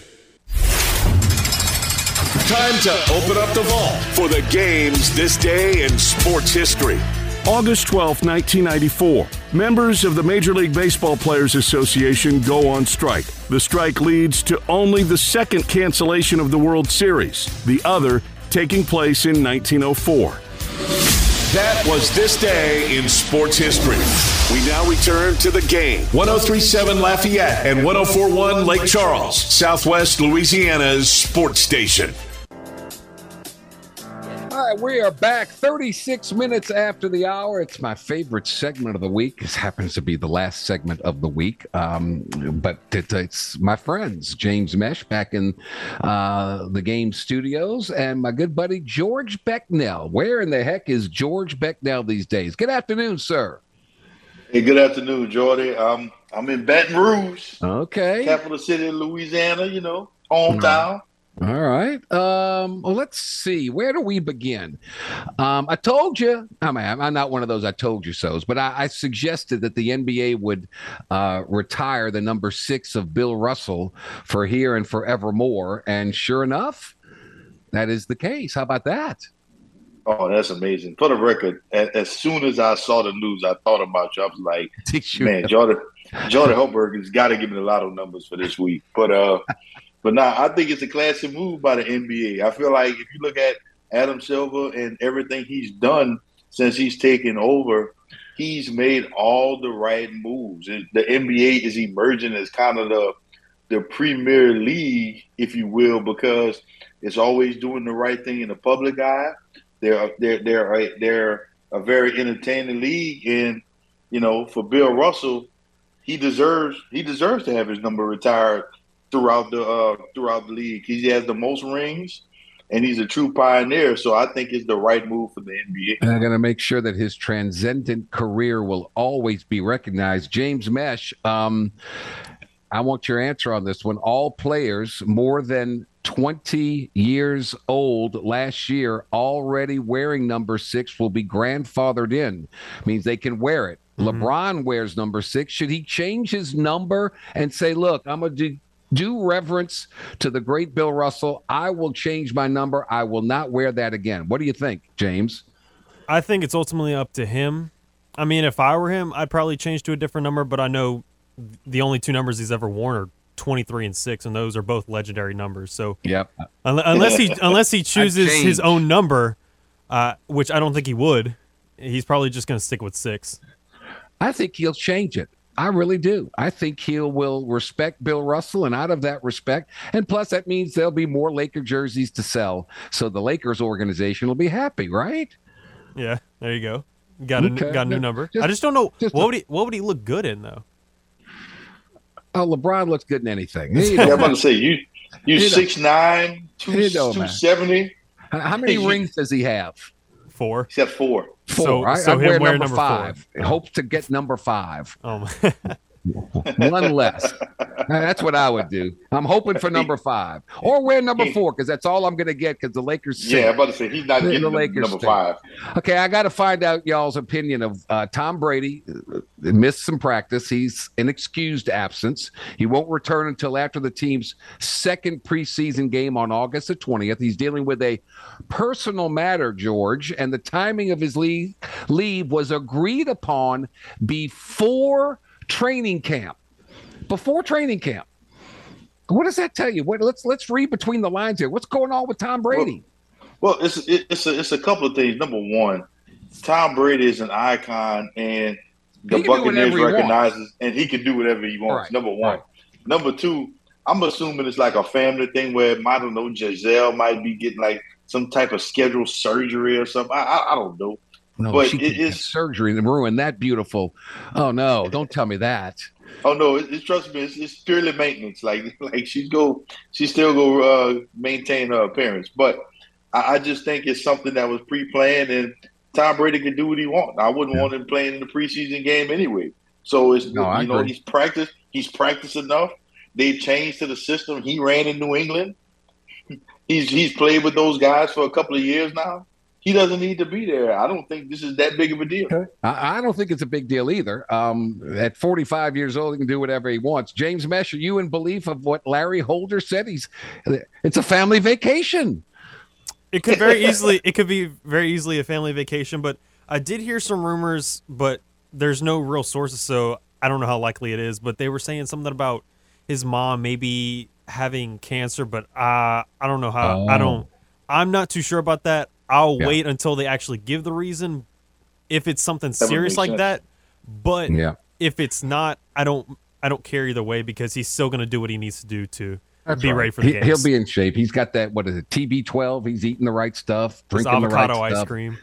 Time to open up the vault for the games this day in sports history. August 12, 1994. Members of the Major League Baseball Players Association go on strike. The strike leads to only the second cancellation of the World Series, the other taking place in 1904. That was this day in sports history. We now return to the game. 1037 Lafayette and 1041 Lake Charles, Southwest Louisiana's sports station. All right, we are back 36 minutes after the hour. It's my favorite segment of the week. This happens to be the last segment of the week. Um, but it, it's my friends, James Mesh, back in uh, the game studios, and my good buddy, George Becknell. Where in the heck is George Becknell these days? Good afternoon, sir. Hey, good afternoon, Jordy. Um, I'm in Baton Rouge. Okay. Capital city of Louisiana, you know, hometown. All right. Um, well, let's see. Where do we begin? Um, I told you, I mean, I'm not one of those I told you so's, but I, I suggested that the NBA would uh, retire the number six of Bill Russell for here and forevermore. And sure enough, that is the case. How about that? Oh, that's amazing. For the record, as, soon as I saw the news, I thought about you. I was like, man, Jordan, Jordan Hultberg has got to give me the lotto numbers for this week. But uh, but now I think it's a classic move by the NBA. I feel like if you look at Adam Silver and everything he's done since he's taken over, he's made all the right moves. The NBA is emerging as kind of the the premier league, if you will, because it's always doing the right thing in the public eye. They're they're they're a, they're a very entertaining league, and you know, for Bill Russell, he deserves he deserves to have his number retired throughout the uh, throughout the league. He has the most rings, and he's a true pioneer. So I think it's the right move for the NBA. And I'm going to make sure that his transcendent career will always be recognized. James Mesh, um, I want your answer on this one. All players more than 20 years old last year already wearing number six will be grandfathered in. Means they can wear it. Mm-hmm. LeBron wears number six. Should he change his number and say, look, I'm going to do due reverence to the great Bill Russell. I will change my number. I will not wear that again. What do you think, James? I think it's ultimately up to him. I mean, if I were him, I'd probably change to a different number, but I know the only two numbers he's ever worn are 23 and 6 and those are both legendary numbers. So Yep. Unless he unless he chooses his own number, uh, which I don't think he would, he's probably just going to stick with 6. I think he'll change it. I really do. I think he will will respect Bill Russell, and out of that respect, and plus that means there'll be more Laker jerseys to sell, so the Lakers organization will be happy, right? Yeah, there you go. Got a okay. got a new number. Just, I just don't know just what would he what would he look good in though. Oh, LeBron looks good in anything. yeah, I'm about to say you you six nine two two seventy. How many rings does he have? Four. Except four. Four. So, I, so I wear number, number five. Four. Hope to get number five. Oh One less. That's what I would do. I'm hoping for number five or wear number four because that's all I'm going to get because the Lakers. Yeah, I'm about to say he's not getting the Lakers number five. Okay, I got to find out y'all's opinion of uh, Tom Brady. Uh, missed some practice. He's an excused absence. He won't return until after the team's second preseason game on August the 20th. He's dealing with a personal matter, George, and the timing of his leave, leave was agreed upon before training camp. Before training camp. What does that tell you? What, let's let's read between the lines here. What's going on with Tom Brady? Well, well it's it's a, it's a couple of things. Number one, Tom Brady is an icon, and the Buccaneers recognizes, and he can do whatever he wants. Right. Number one. Right. Number two, I'm assuming it's like a family thing where I don't know Gisele might be getting like some type of scheduled surgery or something. I, I, I don't know. No, but she it is surgery and ruin that beautiful. Oh no! Don't tell me that. Oh no! It, it, trust me, it's, it's, purely maintenance. Like like she's go, she still go uh, maintain her appearance. But I, I, just think it's something that was pre-planned, and Tom Brady can do what he wants. I wouldn't yeah. want him playing in the preseason game anyway. So it's no, you know he's practiced. He's practiced enough. They've changed to the system. He ran in New England. He's he's played with those guys for a couple of years now he doesn't need to be there. I don't think this is that big of a deal. Okay. I, I, don't think it's a big deal either. Um, at 45 years old, he can do whatever he wants. James Mesh, are you in belief of what Larry Holder said? He's it's a family vacation. It could very easily it could be very easily a family vacation, but I did hear some rumors, but there's no real sources, so I don't know how likely it is. But they were saying something about his mom maybe having cancer, but uh, I don't know how. Oh. I don't. I'm not too sure about that. I'll yeah. wait until they actually give the reason if it's something that serious like sense. that. But yeah. if it's not, I don't I don't care either way because he's still going to do what he needs to do to That's be right. ready for the he, He'll be in shape. He's got that what is it TB12? He's eating the right stuff, drinking avocado the right ice stuff, cream,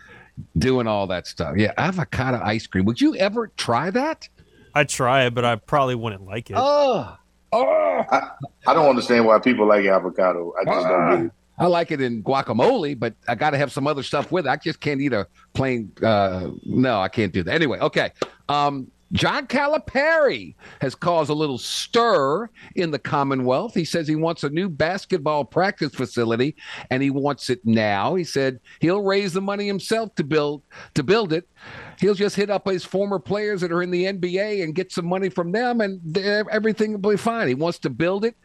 doing all that stuff. Yeah, avocado ice cream. Would you ever try that? I'd try it, but I probably wouldn't like it. Oh, oh. I, I don't understand why people like avocado. I just uh. don't get it. I like it in guacamole, but I got to have some other stuff with it. I just can't eat a plain. Uh, no, I can't do that. Anyway, okay. Um, John Calipari has caused a little stir in the Commonwealth. He says he wants a new basketball practice facility and he wants it now. He said he'll raise the money himself to build to build it. He'll just hit up his former players that are in the NBA and get some money from them, and everything will be fine. He wants to build it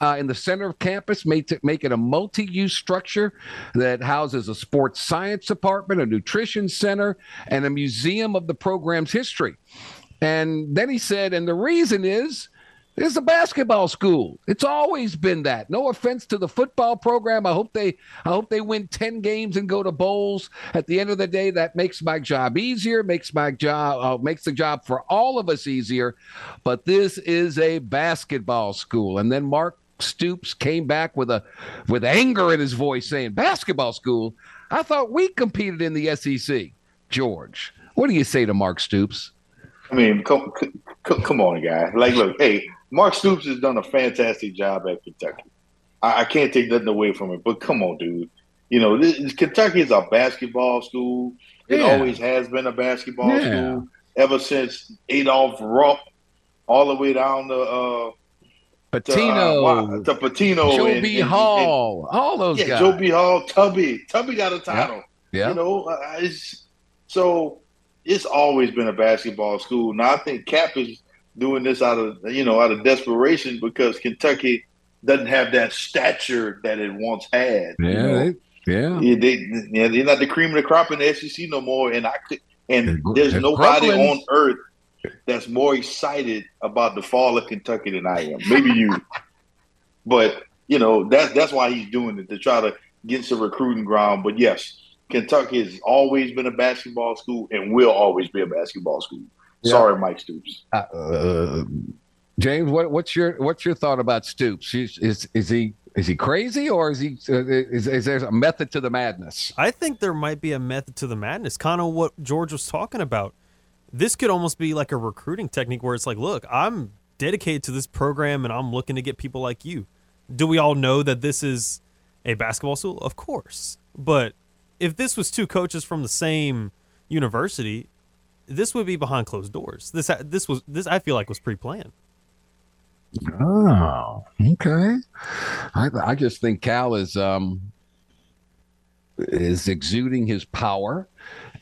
uh, in the center of campus, make it, make it a multi-use structure that houses a sports science department, a nutrition center, and a museum of the program's history. And then he said, and the reason is it's a basketball school. It's always been that. No offense to the football program. I hope they I hope they win 10 games and go to bowls. At the end of the day, that makes my job easier, makes my job uh, makes the job for all of us easier. But this is a basketball school. And then Mark Stoops came back with a with anger in his voice saying, "Basketball school? I thought we competed in the SEC." George, what do you say to Mark Stoops? I mean, come, come on, guy. Like, look, hey, Mark Stoops has done a fantastic job at Kentucky. I, I can't take nothing away from it, but come on, dude. You know, this, Kentucky is a basketball school. It Yeah. always has been a basketball Yeah. school ever since Adolph Rupp, all the way down to uh, Pitino, to, uh, to Pitino, Joe and- B. and- and- Hall, all those yeah, guys. Joe B. Hall, Tubby, Tubby got a title. Yeah. You know, uh, it's, so it's always been a basketball school. Now I think Cap is doing this out of you know out of desperation because Kentucky doesn't have that stature that it once had. you Yeah, know? they- yeah. Yeah, they, yeah, they're not the cream of the crop in the SEC no more. And I could, and there's nobody on earth that's more excited about the fall of Kentucky than I am. Maybe you, but you know that's that's why he's doing it to try to get some recruiting ground. But yes, Kentucky has always been a basketball school and will always be a basketball school. Yeah. Sorry, Mike Stoops. Uh, uh, James, what, what's your what's your thought about Stoops? Is is, is he is he crazy or is he uh, is, is there a method to the madness? I think there might be a method to the madness, kind of what George was talking about. This could almost be like a recruiting technique where it's like, look, I'm dedicated to this program and I'm looking to get people like you. Do we all know that this is a basketball school? Of course. But if this was two coaches from the same university, this would be behind closed doors. This this was this I feel like was pre-planned. Oh, okay. I I just think Cal is um is exuding his power.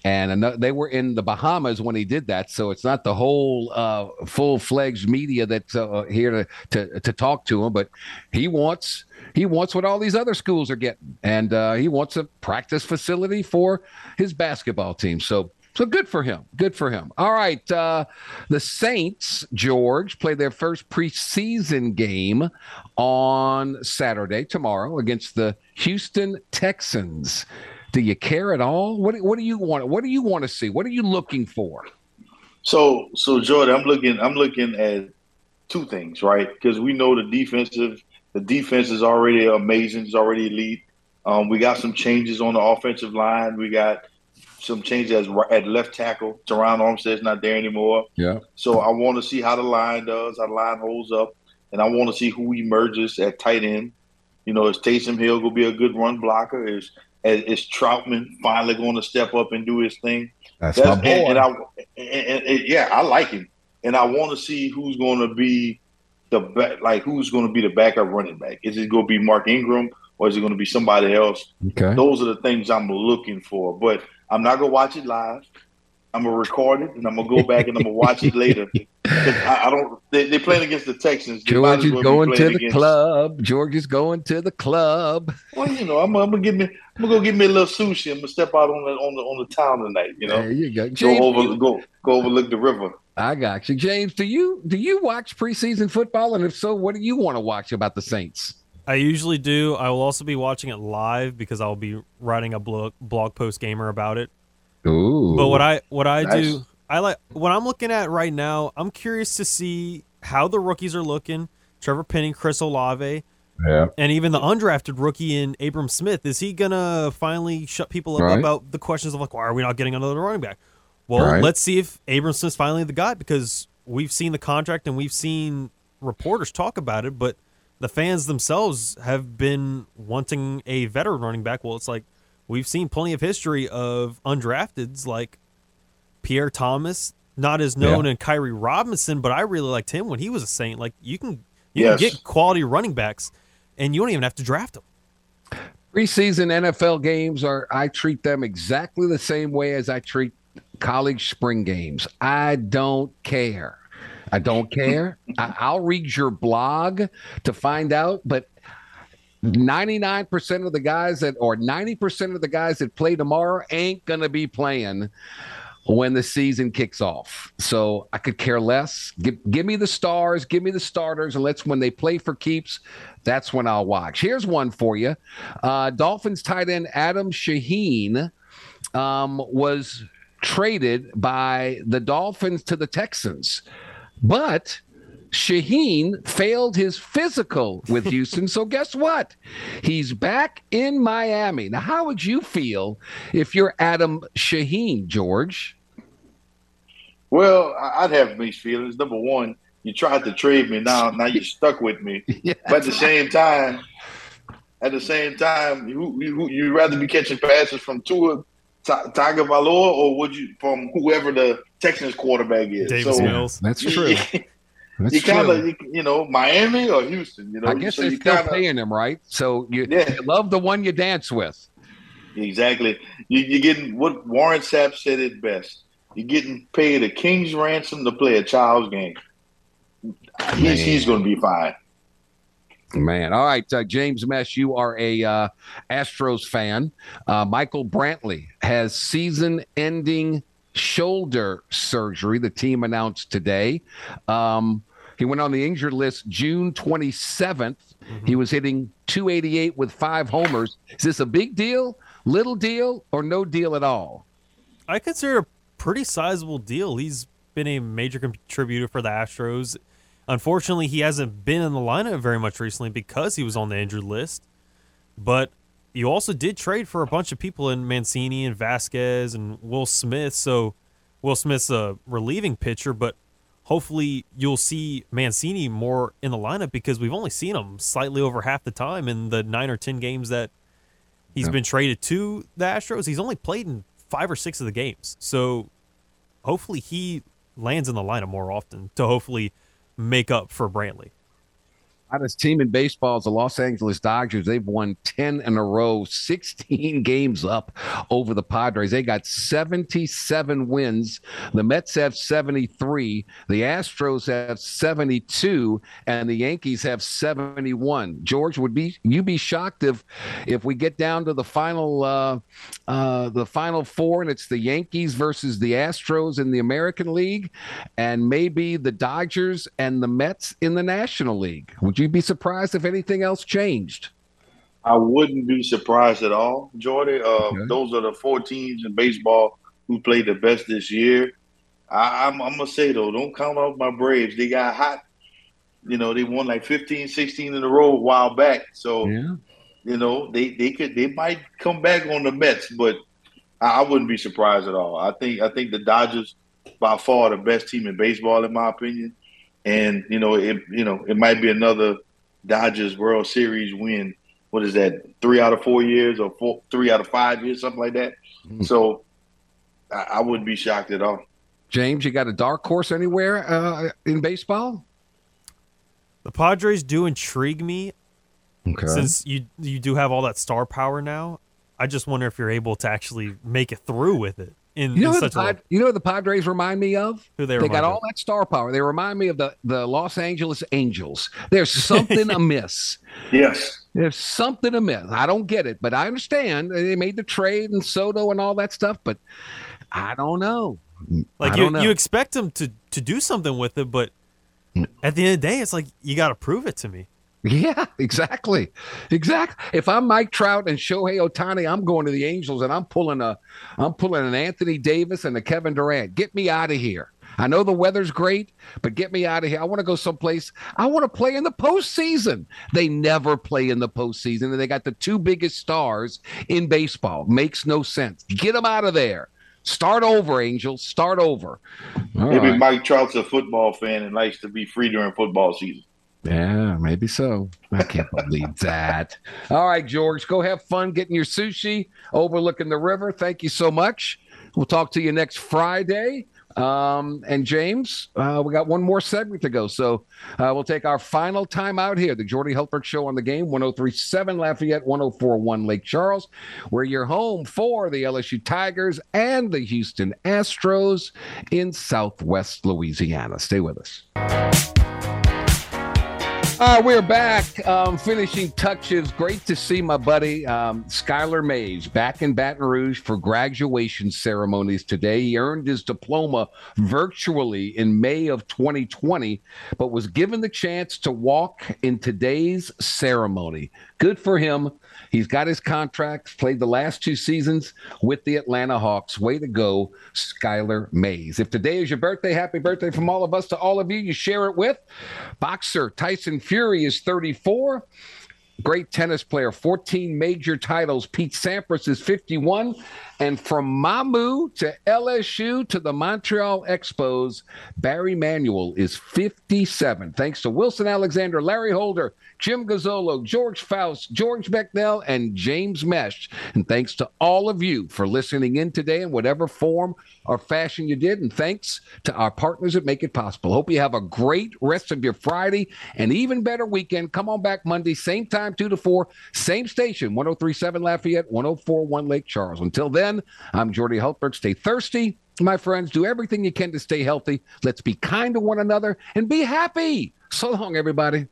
And ano- they were in the Bahamas when he did that, so it's not the whole uh, full-fledged media that's uh, here to, to to talk to him. But he wants he wants what all these other schools are getting, and uh, he wants a practice facility for his basketball team. So so good for him. Good for him. All right. Uh, the Saints, George, play their first preseason game on Saturday, tomorrow, against the Houston Texans. Do you care at all? What, what do you want? What do you want to see? What are you looking for? So, so Jordan, I'm looking, I'm looking at two things, right? Because we know the defensive, the defense is already amazing, it's already elite. Um, we got some changes on the offensive line. We got some changes at, at left tackle. Terron Armstead's not there anymore. Yeah. So I want to see how the line does, how the line holds up, and I want to see who emerges at tight end. You know, is Taysom Hill going to be a good run blocker? Is is, is Trautman finally going to step up and do his thing? That's my and, boy. and I, and, and- and- yeah, I like him, and I want to see who's going to be the back, like who's going to be the backup running back. Is it going to be Mark Ingram or is it going to be somebody else? Okay. Those are the things I'm looking for, but I'm not going to watch it live. I'm gonna record it and I'm gonna go back and I'm gonna watch it later. I, I don't. They, they're playing against the Texans. They George is well going to the against- club. George is going to the club. Well, you know, I'm, I'm gonna give me. I'm gonna go get me a little sushi. I'm gonna step out on the on the on the town tonight. You know, There you go. go over you- go go overlook the river. I got you, James. Do you do you watch preseason football? And if so, what do you want to watch about the Saints? I usually do. I will also be watching it live because I'll be writing a blog blog post gamer about it. Ooh. But what I what I Nice. do, I like what I'm looking at right now. I'm curious to see how the rookies are looking. Trevor Penning, Chris Olave, Yeah. and even the undrafted rookie in Abram Smith. Is he gonna finally shut people up Right. about the questions of like, why are we not getting another running back? Well, Right. let's see if Abram Smith's finally the guy because we've seen the contract and we've seen reporters talk about it, but the fans themselves have been wanting a veteran running back. Well, it's like we've seen plenty of history of undrafteds like Pierre Thomas, not as known, Yeah. and Khiry Robinson, but I really liked him when he was a Saint. Like you can you Yes. can get quality running backs, and you don't even have to draft them. Preseason NFL games are I treat them exactly the same way as I treat college spring games. I don't care. I don't care. I, I'll read your blog to find out, but 99% of the guys that or 90% of the guys that play tomorrow ain't going to be playing when the season kicks off. So I could care less. Give, give me the stars, give me the starters, and let's when they play for keeps, that's when I'll watch. Here's one for you. Uh, Dolphins tight end Adam Shaheen um, was traded by the Dolphins to the Texans, but Shaheen failed his physical with Houston. so guess what? He's back in Miami. Now, how would you feel if you're Adam Shaheen, George? Well, I'd have mixed feelings. Number one, you tried to trade me. Now, now you're stuck with me. yeah. But at the same time, at the same time, you you you rather be catching passes from Tua Tagovailoa or would you from whoever the Texans quarterback is? Davis so, Mills. That's true. That's you kind of, you, you, know, Miami or Houston. You know, I guess so they're still kinda, paying him, right? So you, yeah. you, love the one you dance with. Exactly. You, are getting what Warren Sapp said it best. You're getting paid a king's ransom to play a child's game. He's, he's going to be fine. Man, all right, uh, James Mesh, you are a uh, Astros fan. Uh, Michael Brantley has season-ending shoulder surgery. The team announced today. Um, he went on the injured list June 27th. Mm-hmm. He was hitting 288 with five homers. Is this a big deal, little deal, or no deal at all? I consider a pretty sizable deal. He's been a major contributor for the Astros Unfortunately, he hasn't been in the lineup very much recently because he was on the injured list. But you also did trade for a bunch of people in Mancini and Vázquez and Will Smith. So Will Smith's a relieving pitcher, but hopefully you'll see Mancini more in the lineup because we've only seen him slightly over half the time in the nine or ten games that he's yeah. been traded to the Astros. He's only played in five or six of the games. So hopefully he lands in the lineup more often to hopefully make up for Brantley hottest team in baseball is the Los Angeles Dodgers. They've won 10 in a row, 16 games up over the Padres. They got 77 wins. The Mets have 73. The Astros have 72. And the Yankees have 71. George, would be you be shocked if if we get down to the final uh, uh, the final four and it's the Yankees versus the Astros in the American League and maybe the Dodgers and the Mets in the National League? Would you you be surprised if anything else changed? I wouldn't be surprised at all, Jordy. Uh, okay. Those are the four teams in baseball who played the best this year. I, am gonna say though, don't count out my Braves. They got hot. You know, they won like 15, 16 in a row a while back. So, yeah. you know, they they could they might come back on the Mets, but I, I wouldn't be surprised at all. I think I think the Dodgers by far the best team in baseball, in my opinion and you know it you know it might be another Dodgers World Series win. What is that? Three out of four years, or four, three out of five years, something like that. Mm-hmm. So I, I, wouldn't be shocked at all. James, you got a dark horse anywhere uh, in baseball? The Padres do intrigue me. Okay. Since you you do have all that star power now, I just wonder if you're able to actually make it through with it in, you know in the Pod, you know what the Padres remind me of? Who they, they got all that star power. They remind me of the the Los Angeles Angels. There's something amiss. Yes. There's something amiss. I don't get it, but I understand they made the trade and Soto and all that stuff, but I don't know. Like you, know. you expect them to to do something with it, but hmm. at the end of the day, it's like you got to prove it to me. Yeah, exactly. Exactly. If I'm Mike Trout and Shohei Ohtani, I'm going to the Angels and I'm pulling a I'm pulling an Anthony Davis and a Kevin Durant. Get me out of here. I know the weather's great, but get me out of here. I want to go someplace. I want to play in the postseason. They never play in the postseason, and they got the two biggest stars in baseball. Makes no sense. Get them out of there. Start over, Angels. Start over. All Maybe right. Mike Trout's a football fan and likes to be free during football season. Yeah, maybe so. I can't believe that. All right, George, go have fun getting your sushi overlooking the river. Thank you so much. We'll talk to you next Friday. Um, and James, uh, we got one more segment to go. So uh, we'll take our final time out here. The Jordy Hultberg Show on the game, 1037 Lafayette, 1041 Lake Charles. We're your home for the LSU Tigers and the Houston Astros in Southwest Louisiana. Stay with us. Uh, we're back. Um, finishing touches. Great to see my buddy um, Skylar Mays back in Baton Rouge for graduation ceremonies today. He earned his diploma virtually in May of 2020, but was given the chance to walk in today's ceremony. Good for him. He's got his contract, played the last two seasons with the Atlanta Hawks. Way to go, Skylar Mays. If today is your birthday, happy birthday from all of us to all of you. You share it with boxer Tyson Fury is 34. Great tennis player, 14 major titles. Pete Sampras is 51. And from Mamou to LSU to the Montreal Expos, Barry Manuel is 57. Thanks to Wilson Alexander, Larry Holder, Jim Gazzolo, George Faust, George Becknell, and James Mesh. And thanks to all of you for listening in today in whatever form or fashion you did. And thanks to our partners that make it possible. Hope you have a great rest of your Friday and even better weekend. Come on back Monday, same time, 2 to 4, same station, 1037 Lafayette, 1041 Lake Charles. Until then, I'm Jordy Hultberg. Stay thirsty, my friends. Do everything you can to stay healthy. Let's be kind to one another and be happy. So long, everybody.